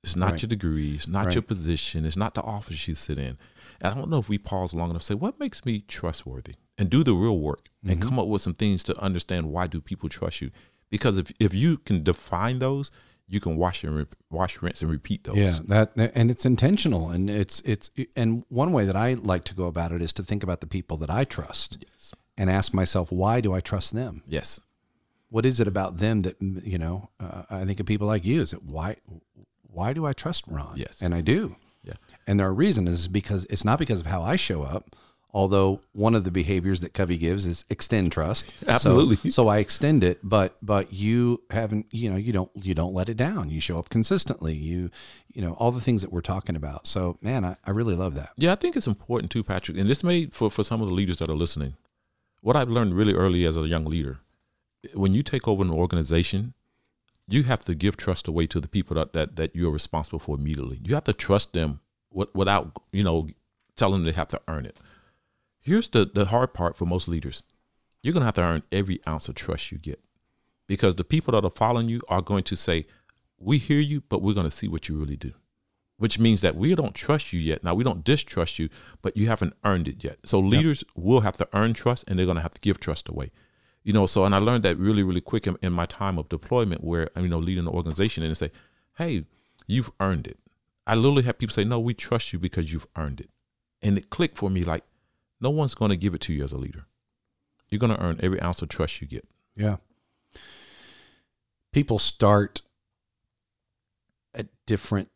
It's not Right. your degree. It's not your position. It's not the office you sit in. And I don't know if we pause long enough to say, what makes me trustworthy? And do the real work and Mm-hmm. come up with some things to understand why do people trust you? Because if, if you can define those, you can wash and re- wash, rinse, and repeat those. Yeah, that and it's intentional, and it's it's and one way that I like to go about it is to think about the people that I trust Yes. and ask myself, why do I trust them? Yes. What is it about them that you know? Uh, I think of people like you. Is it why? Why do I trust Ron? Yes. and I do. Yeah. And their reason is because it's not because of how I show up. Although one of the behaviors that Covey gives is extend trust. Absolutely. So, I extend it, but but you haven't. You know, you don't you don't let it down. You show up consistently. You you know all the things that we're talking about. So man, I, I really love that. Yeah, I think it's important too, Patrick. And this may for, for some of the leaders that are listening. What I've learned really early as a young leader, when you take over an organization, you have to give trust away to the people that, that, that you're responsible for immediately. You have to trust them without, you know, telling them they have to earn it. Here's the, the hard part for most leaders. You're going to have to earn every ounce of trust you get because the people that are following you are going to say, we hear you, but we're going to see what you really do which means that we don't trust you yet. Now we don't distrust you, but you haven't earned it yet. So leaders will have to earn trust, and they're going to have to give trust away. You know, so and I learned that really, really quick in, in my time of deployment, where I'm, you know leading an organization and say, "Hey, you've earned it." I literally have people say, "No, we trust you because you've earned it," and it clicked for me like, no one's going to give it to you as a leader. You're going to earn every ounce of trust you get. Yeah. People start at different,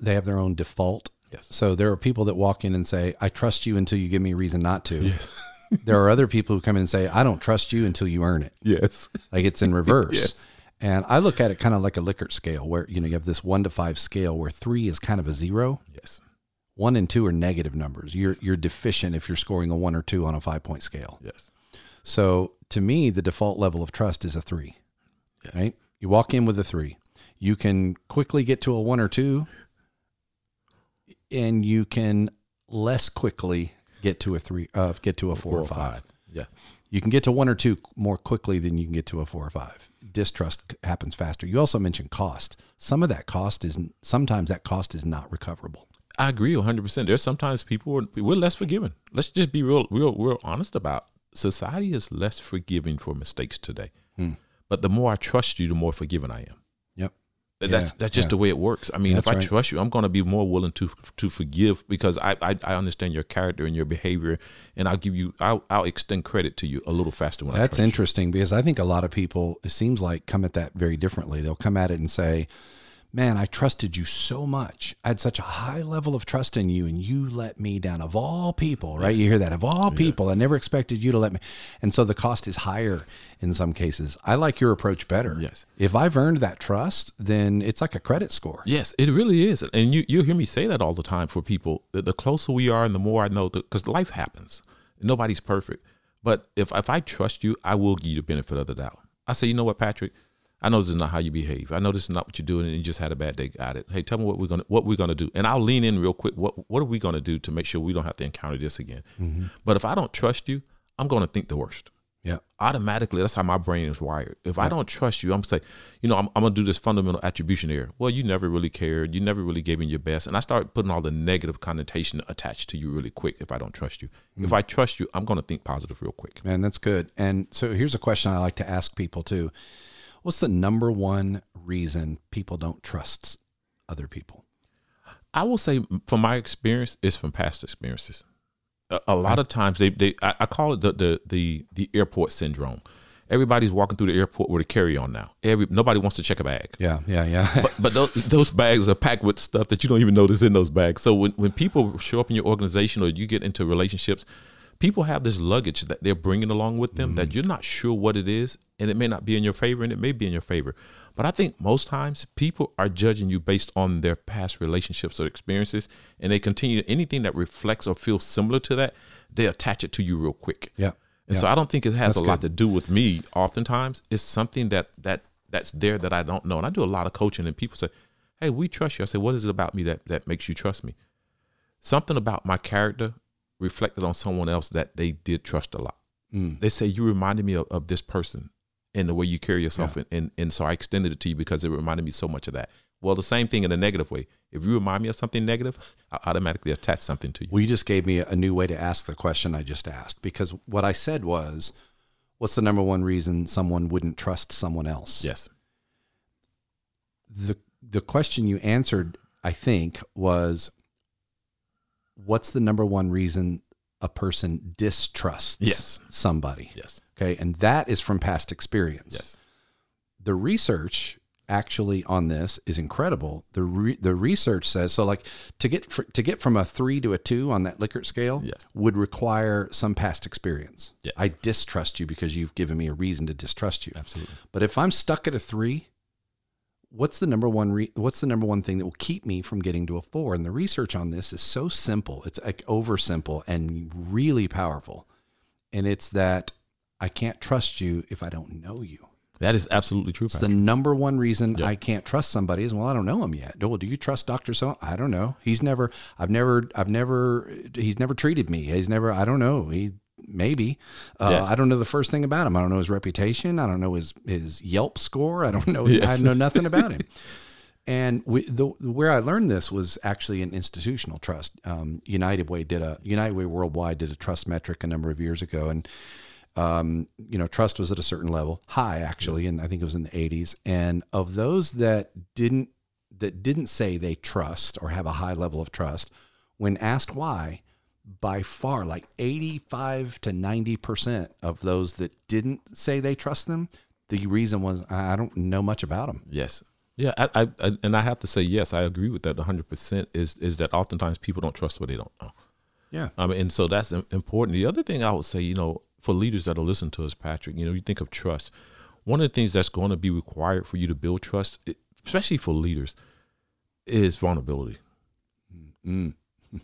they have their own default. Yes. So there are people that walk in and say, I trust you until you give me a reason not to. Yes. There are other people who come in and say, I don't trust you until you earn it. yes. Like it's in reverse. Yes. And I look at it kind of like a Likert scale where, you know, you have this one to five scale where three is kind of a zero. Yes. One and two are negative numbers. You're, you're deficient if you're scoring a one or two on a five point scale. Yes. So to me, the default level of trust is a three. Yes. Right? You walk in with a three. You can quickly get to a one or two, and you can less quickly get to a three. Uh, get to a four, or five. Yeah. You can get to one or two more quickly than you can get to a four or five. Distrust happens faster. You also mentioned cost. Some of that cost is sometimes that cost is not recoverable. I agree 100%. There's sometimes people are, we're less forgiving. Let's just be real real real honest about society is less forgiving for mistakes today. Hmm. But the more I trust you, the more forgiving I am. Yep. That- Yeah, that's that's just yeah. the way it works. I mean, if I right. trust you, I'm going to be more willing to to forgive because I, I I understand your character and your behavior, and I'll give you I'll I'll extend credit to you a little faster when I That's trust you. interesting because I think a lot of people, it seems like, come at that very differently. They'll come at it and say, Man, I trusted you so much. I had such a high level of trust in you, and you let me down. Of all people, right? You hear that. Of all people, I never expected you to let me. And so the cost is higher in some cases. I like your approach better. Yes. If I've earned that trust, then it's like a credit score. Yes, it really is, and you you hear me say that all the time for people. The, the closer we are, and the more I know, because life happens. Nobody's perfect, but if if I trust you, I will give you the benefit of the doubt. I say, you know what, Patrick, I know this is not how you behave. I know this is not what you're doing, and you just had a bad day. Got it. Hey, tell me what we're gonna what we're gonna do, and I'll lean in real quick. What what are we gonna do to make sure we don't have to encounter this again? Mm-hmm. But if I don't trust you, I'm gonna think the worst Yeah. automatically that's how my brain is wired if i don't trust you i'm say you know I'm, I'm gonna do this fundamental attribution error well you never really cared you never really gave me your best and i start putting all the negative connotation attached to you really quick if i don't trust you if mm. i trust you i'm gonna think positive real quick Man, that's good. And so here's a question I like to ask people too. What's the number one reason people don't trust other people? i will say from my experience it's from past experiences a, a lot of times they, they I, I call it the, the the the airport syndrome Everybody's walking through the airport with a carry on now. Every nobody wants to check a bag. Yeah, yeah, yeah. But, but those, those bags are packed with stuff that you don't even notice in those bags. So when, when people show up in your organization or you get into relationships, people have this luggage that they're bringing along with them that mm-hmm. you're not sure what it is, and it may not be in your favor, and it may be in your favor. But I think most times people are judging you based on their past relationships or experiences, and they continue anything that reflects or feels similar to that, they attach it to you real quick. Yeah. And Yeah. so I don't think it has That's a lot to do with me. Oftentimes, it's something that that that's there that I don't know. And I do a lot of coaching, and people say, "Hey, we trust you." I say, "What is it about me that that makes you trust me?" Something about my character reflected on someone else that they did trust a lot. Mm. They say you reminded me of, of this person and the way you carry yourself, and, and and so I extended it to you because it reminded me so much of that. Well, the same thing in a negative way. If you remind me of something negative, I automatically attach something to you. Well, you just gave me a new way to ask the question I just asked because what I said was, what's the number one reason someone wouldn't trust someone else? Yes. The the question you answered, I think, was what's the number one reason a person distrusts Yes. somebody? Yes. Okay, and that is from past experience. Yes. the research actually on this is incredible. The re- the research says so like to get fr- to get from a 3 to a 2 on that Likert scale Yes. would require some past experience. Yes. I distrust you because you've given me a reason to distrust you. Absolutely. But if I'm stuck at a 3, what's the number one re- what's the number one thing that will keep me from getting to a 4? And the research on this is so simple. It's like over simple and really powerful. And it's that I can't trust you if I don't know you. That is absolutely true. It's the number one reason Yep. I can't trust somebody is well, I don't know him yet. Well, do you trust Doctor So? I don't know. He's never. I've never. I've never. He's never treated me. He's never. I don't know. He maybe. Uh, Yes. I don't know the first thing about him. I don't know his reputation. I don't know his his Yelp score. I don't know. I know nothing about him. And we, the where I learned this was actually an institutional trust. Um, United Way did a United Way Worldwide did a trust metric a number of years ago, and um, you know, trust was at a certain level, high actually, and I think it was in the 80s. And of those that didn't that didn't say they trust or have a high level of trust, when asked why, by far, like 85 to 90 percent of those that didn't say they trust them, the reason was I don't know much about them. Yes. Yeah, I, I, I and I have to say yes, I agree with that 100. percent Is is that oftentimes people don't trust what they don't know. Yeah. I mean, and so that's important. The other thing I would say, you know, for leaders that are listening to us, Patrick, you know, you think of trust. One of the things that's going to be required for you to build trust, especially for leaders, is vulnerability. Mm.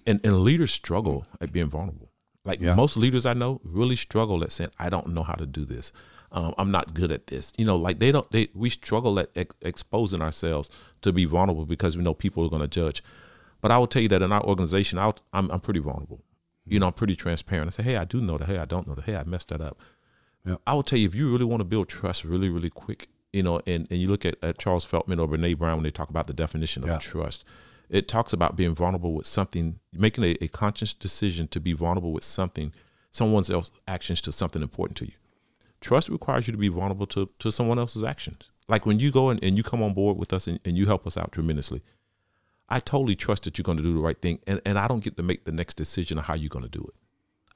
And and leaders struggle at being vulnerable. Like Yeah. most leaders I know really struggle at saying, "I don't know how to do this. Um, I'm not good at this." You know, like they don't. They we struggle at ex- exposing ourselves to be vulnerable because we know people are going to judge. But I will tell you that in our organization, I'll, I'm I'm pretty vulnerable. You know, I'm pretty transparent. I say, "Hey, I do know that. Hey, I don't know that. Hey, I messed that up." Yeah. I will tell you if you really want to build trust really, really quick, you know, and, and you look at, at Charles Feltman or Brene Brown when they talk about the definition of Yeah. trust, it talks about being vulnerable with something, making a, a conscious decision to be vulnerable with something, someone else's actions to something important to you. Trust requires you to be vulnerable to, to someone else's actions. Like when you go and, and you come on board with us and, and you help us out tremendously, I totally trust that you're going to do the right thing. And, and I don't get to make the next decision of how you're going to do it.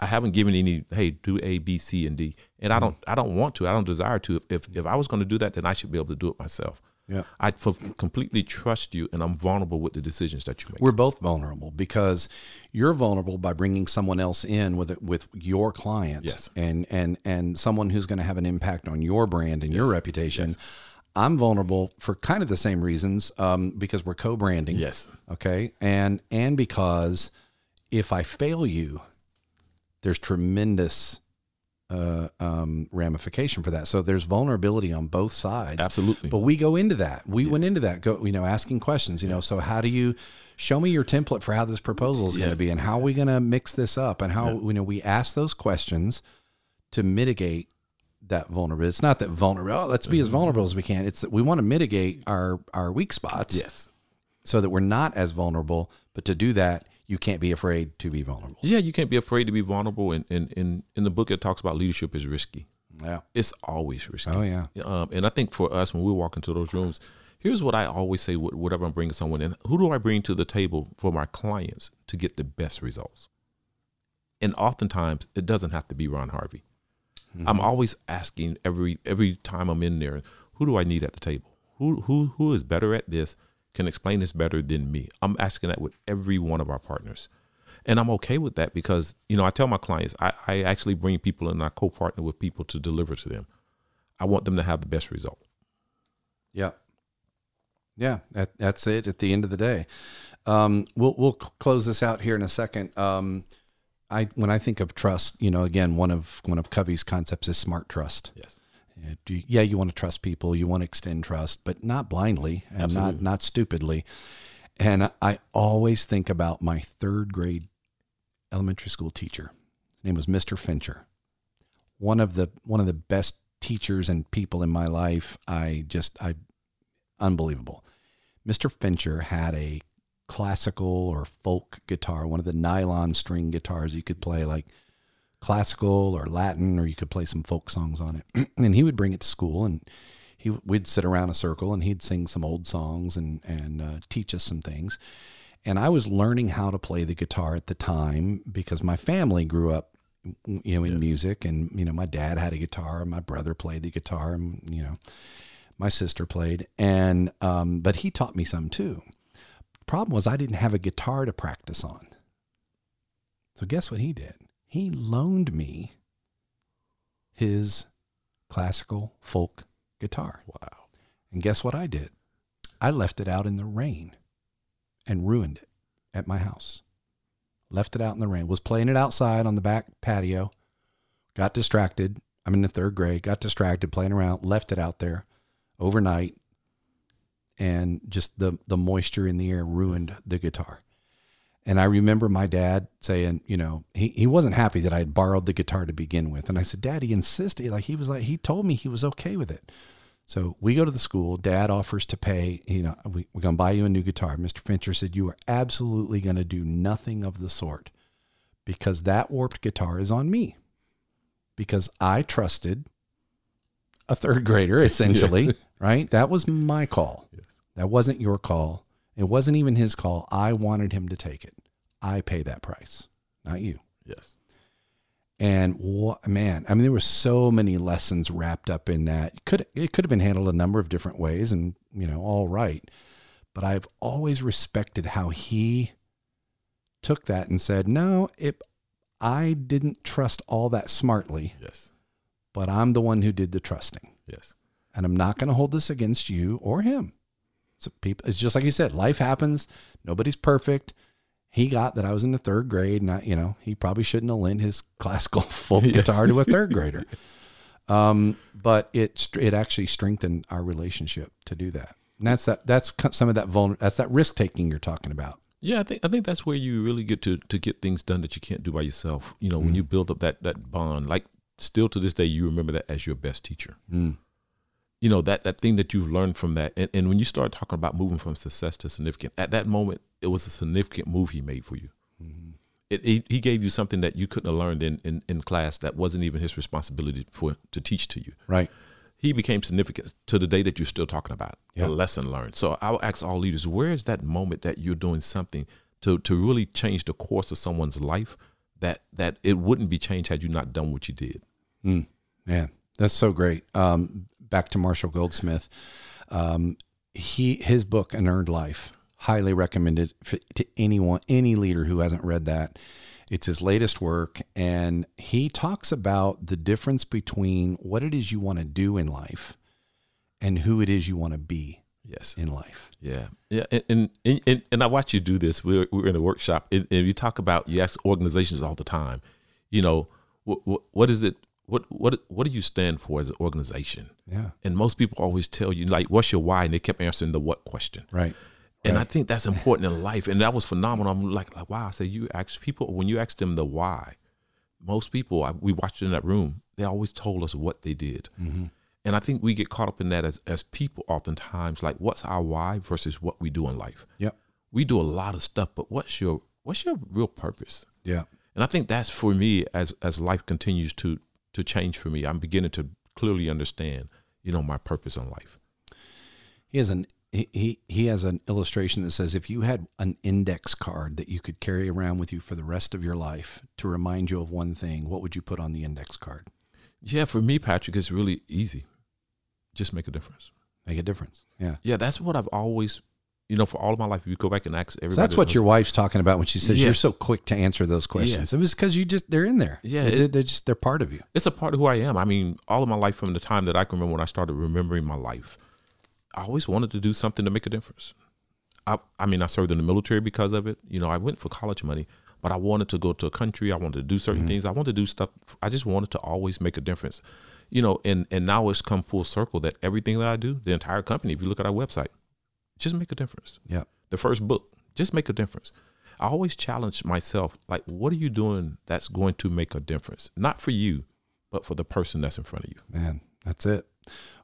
I haven't given any, hey, do A, B, C, and D. And I mm-hmm. don't I don't want to. I don't desire to. If if I was going to do that, then I should be able to do it myself. Yeah. I f- completely trust you and I'm vulnerable with the decisions that you make. We're both vulnerable because you're vulnerable by bringing someone else in with it, with your client, Yes. and and and someone who's going to have an impact on your brand and your reputation. I'm vulnerable for kind of the same reasons um, because we're co-branding. yes. Okay, and and because if I fail you, there's tremendous uh, um, ramification for that. So there's vulnerability on both sides. Absolutely. But we go into that. We went into that. Go, you know, asking questions. You know, so how do you show me your template for how this proposal is going to be, and how are we going to mix this up, and how you know we ask those questions to mitigate that vulnerability. It's not that vulnerable. Oh, let's be as vulnerable as we can. It's that we want to mitigate our our weak spots yes. so that we're not as vulnerable. But to do that, you can't be afraid to be vulnerable. Yeah, you can't be afraid to be vulnerable. And in, in, in the book, it talks about leadership is risky. Yeah. It's always risky. Oh yeah. Um, and I think for us, when we walk into those rooms, here's what I always say: whatever I'm bringing someone in, who do I bring to the table for my clients to get the best results? And oftentimes, it doesn't have to be Ron Harvey. I'm always asking every every time I'm in there, who do I need at the table? Who who who is better at this? Can explain this better than me? I'm asking that with every one of our partners. And I'm okay with that because, you know, I tell my clients, I, I actually bring people and I co-partner with people to deliver to them. I want them to have the best result. Yeah. Yeah, that, that's it at the end of the day. Um, we'll we'll close this out here in a second. Um, I when I think of trust, you know, again, one of one of Covey's concepts is smart trust. Yes. You, yeah, you want to trust people, you want to extend trust, but not blindly and not not stupidly. And I always think about my third grade elementary school teacher. His name was Mr. Fincher. One of the one of the best teachers and people in my life. I just I unbelievable. Mr. Fincher had a classical or folk guitar, one of the nylon string guitars you could play like classical or Latin, or you could play some folk songs on it. and he would bring it to school, and he we'd sit around a circle, and he'd sing some old songs and and uh, teach us some things. And I was learning how to play the guitar at the time because my family grew up, you know, in music, and you know, my dad had a guitar, my brother played the guitar, and you know, my sister played, and um, but he taught me some too. Problem was, I didn't have a guitar to practice on. So guess what he did? He loaned me his classical folk guitar. Wow. And guess what I did? I left it out in the rain and ruined it at my house. Left it out in the rain. Was playing it outside on the back patio. Got distracted. I'm in the third grade. Got distracted playing around. Left it out there overnight. And just the, the moisture in the air ruined the guitar. And I remember my dad saying, you know, he, he wasn't happy that I had borrowed the guitar to begin with. And I said, Dad, he insisted. Like he was like, he told me he was okay with it. So we go to the school. Dad offers to pay, you know, we, we're going to buy you a new guitar. Mr. Fincher said, You are absolutely going to do nothing of the sort because that warped guitar is on me. Because I trusted a third grader, essentially, right? That was my call. That wasn't your call. It wasn't even his call. I wanted him to take it. I pay that price, not you. Yes. And what, man, I mean, there were so many lessons wrapped up in that. Could it could have been handled a number of different ways, and you know, all right. But I've always respected how he took that and said, "No, it, I didn't trust all that smartly, Yes. but I'm the one who did the trusting, Yes. and I'm not going to hold this against you or him." So people, it's just like you said, life happens. Nobody's perfect. He got that I was in the third grade, and I, you know, he probably shouldn't have lent his classical folk Yes. guitar to a third grader. Um, but it it actually strengthened our relationship to do that. And that's that. That's some of that vulner. That's that risk taking you're talking about. Yeah, I think I think that's where you really get to to get things done that you can't do by yourself. You know, when you build up that that bond, like still to this day, you remember that as your best teacher. Mm. You know that that thing that you've learned from that, and, and when you start talking about moving from success to significant, at that moment, it was a significant move he made for you. It, he, he gave you something that you couldn't have learned in, in, in class that wasn't even his responsibility for to teach to you. Right. He became significant to the day that you're still talking about Yeah. a lesson learned. So I'll ask all leaders, where is that moment that you're doing something to to really change the course of someone's life that that it wouldn't be changed had you not done what you did? Mm, man, that's so great. Um, back to Marshall Goldsmith. Um, he his book An Earned Life highly recommended to anyone any leader who hasn't read that. It's his latest work, and he talks about the difference between what it is you want to do in life and who it is you want to be Yes. in life. Yeah, yeah, and and, and, and I watch you do this. We're we're in a workshop, and, and you talk about you ask organizations all the time. You know, what what, what is it? What what what do you stand for as an organization? Yeah, And most people always tell you like, "What's your why?" And they kept answering the what question. right. And I think that's important in life, and that was phenomenal. I'm like, like wow. I say you ask people when you ask them the why. Most people I, we watched in that room, they always told us what they did. Mm-hmm. And I think we get caught up in that as as people oftentimes, like what's our why versus what we do in life. Yep. We do a lot of stuff, but what's your what's your real purpose? Yeah. And I think that's for me as as life continues to to change for me. I'm beginning to clearly understand, you know, my purpose in life. He has an he, he has an illustration that says if you had an index card that you could carry around with you for the rest of your life to remind you of one thing, what would you put on the index card? Yeah, for me, Patrick, it's really easy. Just make a difference. Make a difference. Yeah. Yeah, that's what I've always, you know, for all of my life. If you go back and ask everybody, So that's what your wife's talking about when she says Yeah. you're so quick to answer those questions. It was because you just they're in there. Yeah, They're- it- they're just they're part of you. it's a part of who I am. I mean, all of my life from the time that I can remember when I started remembering my life, I always wanted to do something to make a difference. I, I mean, I served in the military because of it. You know, I went for college money, but I wanted to go to a country. I wanted to do certain mm-hmm. things. I wanted to do stuff. I just wanted to always make a difference. You know, and and now it's come full circle that everything that I do, the entire company, if you look at our website, just make a difference. Yeah. The first book, just make a difference. I always challenge myself, like, what are you doing that's going to make a difference? Not for you, but for the person that's in front of you. Man, that's it.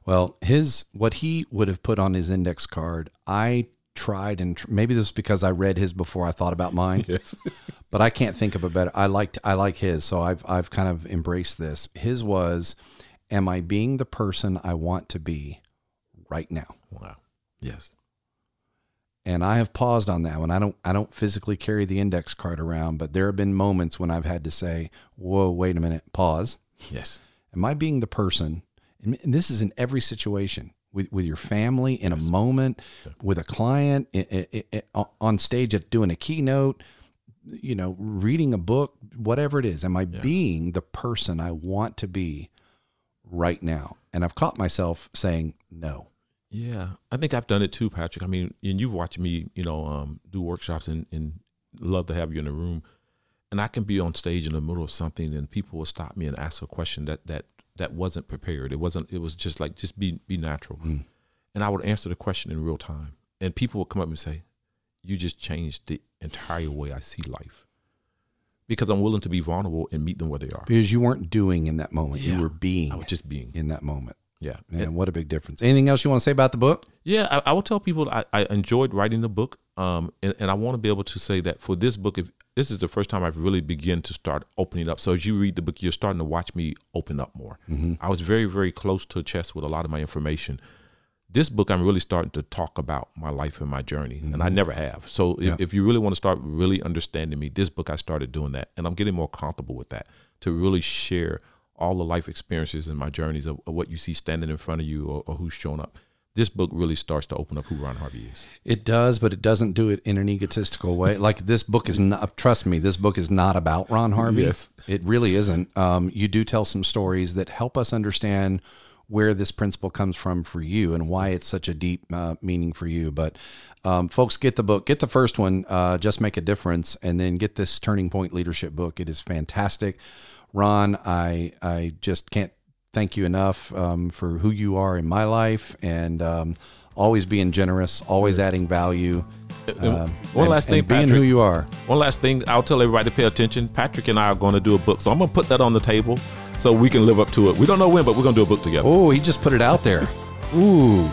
Well, his what he would have put on his index card, I tried and tr- maybe this is because I read his before I thought about mine, Yes. but I can't think of a better. I liked I like his, so I've I've kind of embraced this. His was, "Am I being the person I want to be right now?" Wow. Yes. And I have paused on that one. I don't I don't physically carry the index card around, but there have been moments when I've had to say, "Whoa, wait a minute, pause." Yes. Am I being the person? And this is in every situation with, with your family, in a moment, with a client, i- i- i- on stage at doing a keynote, you know, reading a book, whatever it is. Am I being the person I want to be right now? And I've caught myself saying no. Yeah. I think I've done it too, Patrick. I mean, and you've watched me, you know, um, do workshops and, and love to have you in the room. And I can be on stage in the middle of something and people will stop me and ask a question that that that wasn't prepared. It wasn't it was just like just be be natural. And I would answer the question in real time. And people would come up and say, You just changed the entire way I see life. Because I'm willing to be vulnerable and meet them where they are. Because you weren't doing in that moment. Yeah. You were being I was just being. in that moment. Yeah. Man, what a big difference. Anything else you want to say about the book? Yeah, I, I will tell people I, I enjoyed writing the book, um, and, and I want to be able to say that for this book, if this is the first time I've really begin to start opening up. So as you read the book, you're starting to watch me open up more. I was very, very close to a chest with a lot of my information. This book, I'm really starting to talk about my life and my journey, and I never have. So if, Yeah. if you really want to start really understanding me, this book I started doing that, and I'm getting more comfortable with that to really share all the life experiences and my journeys of, of what you see standing in front of you or, or who's shown up. This book really starts to open up who Ron Harvey is. It does, but it doesn't do it in an egotistical way. Like this book is not. Trust me, this book is not about Ron Harvey. Yes. It really isn't. Um, you do tell some stories that help us understand where this principle comes from for you and why it's such a deep uh, meaning for you. But um, folks, get the book. Get the first one. Uh, Just make a difference, and then get this Turning Point Leadership book. It is fantastic. Ron, I I just can't thank you enough um, for who you are in my life and um, always being generous, always adding value. And um, one and- last thing, being Patrick. who you are. One last thing, I'll tell everybody to pay attention. Patrick and I are going to do a book, so I'm going to put that on the table so we can live up to it. We don't know when, but we're going to do a book together. Oh, he just put it out there. Ooh,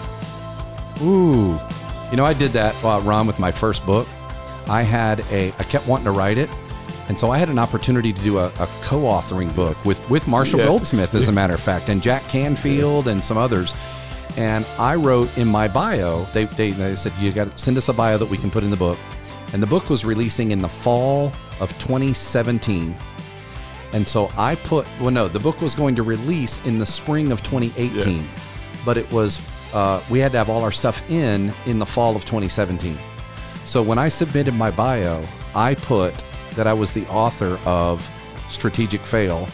ooh. You know, I did that, uh, Ron, with my first book. I had a, I kept wanting to write it, and so I had an opportunity to do a, a co-authoring book with with Marshall Yes. Goldsmith, as a matter of fact, and Jack Canfield and some others. And I wrote in my bio, they, they, they said, you got to send us a bio that we can put in the book. And the book was releasing in the fall of 2017. And so I put, well, no, the book was going to release in the spring of 2018, Yes. but it was, uh, we had to have all our stuff in in the fall of 2017. So when I submitted my bio, I put that I was the author of Strategic Fail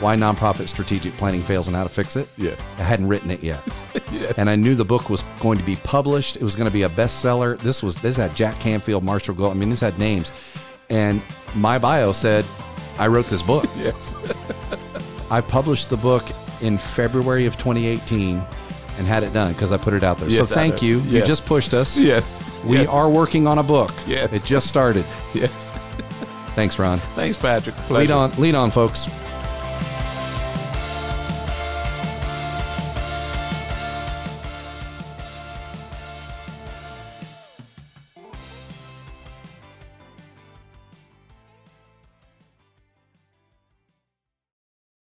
Why Nonprofit Strategic Planning Fails and How to Fix It. Yes. I hadn't written it yet. Yes. And I knew the book was going to be published. It was going to be a bestseller. This was this had Jack Canfield, Marshall Gold. I mean, this had names. And my bio said, I wrote this book. Yes. I published the book in February of 2018 and had it done because I put it out there. Yes, so thank you. You just pushed us. yes. We yes. are working on a book. Yes. It just started. Yes. Thanks, Ron. Thanks, Patrick. Lead on, lead on, folks.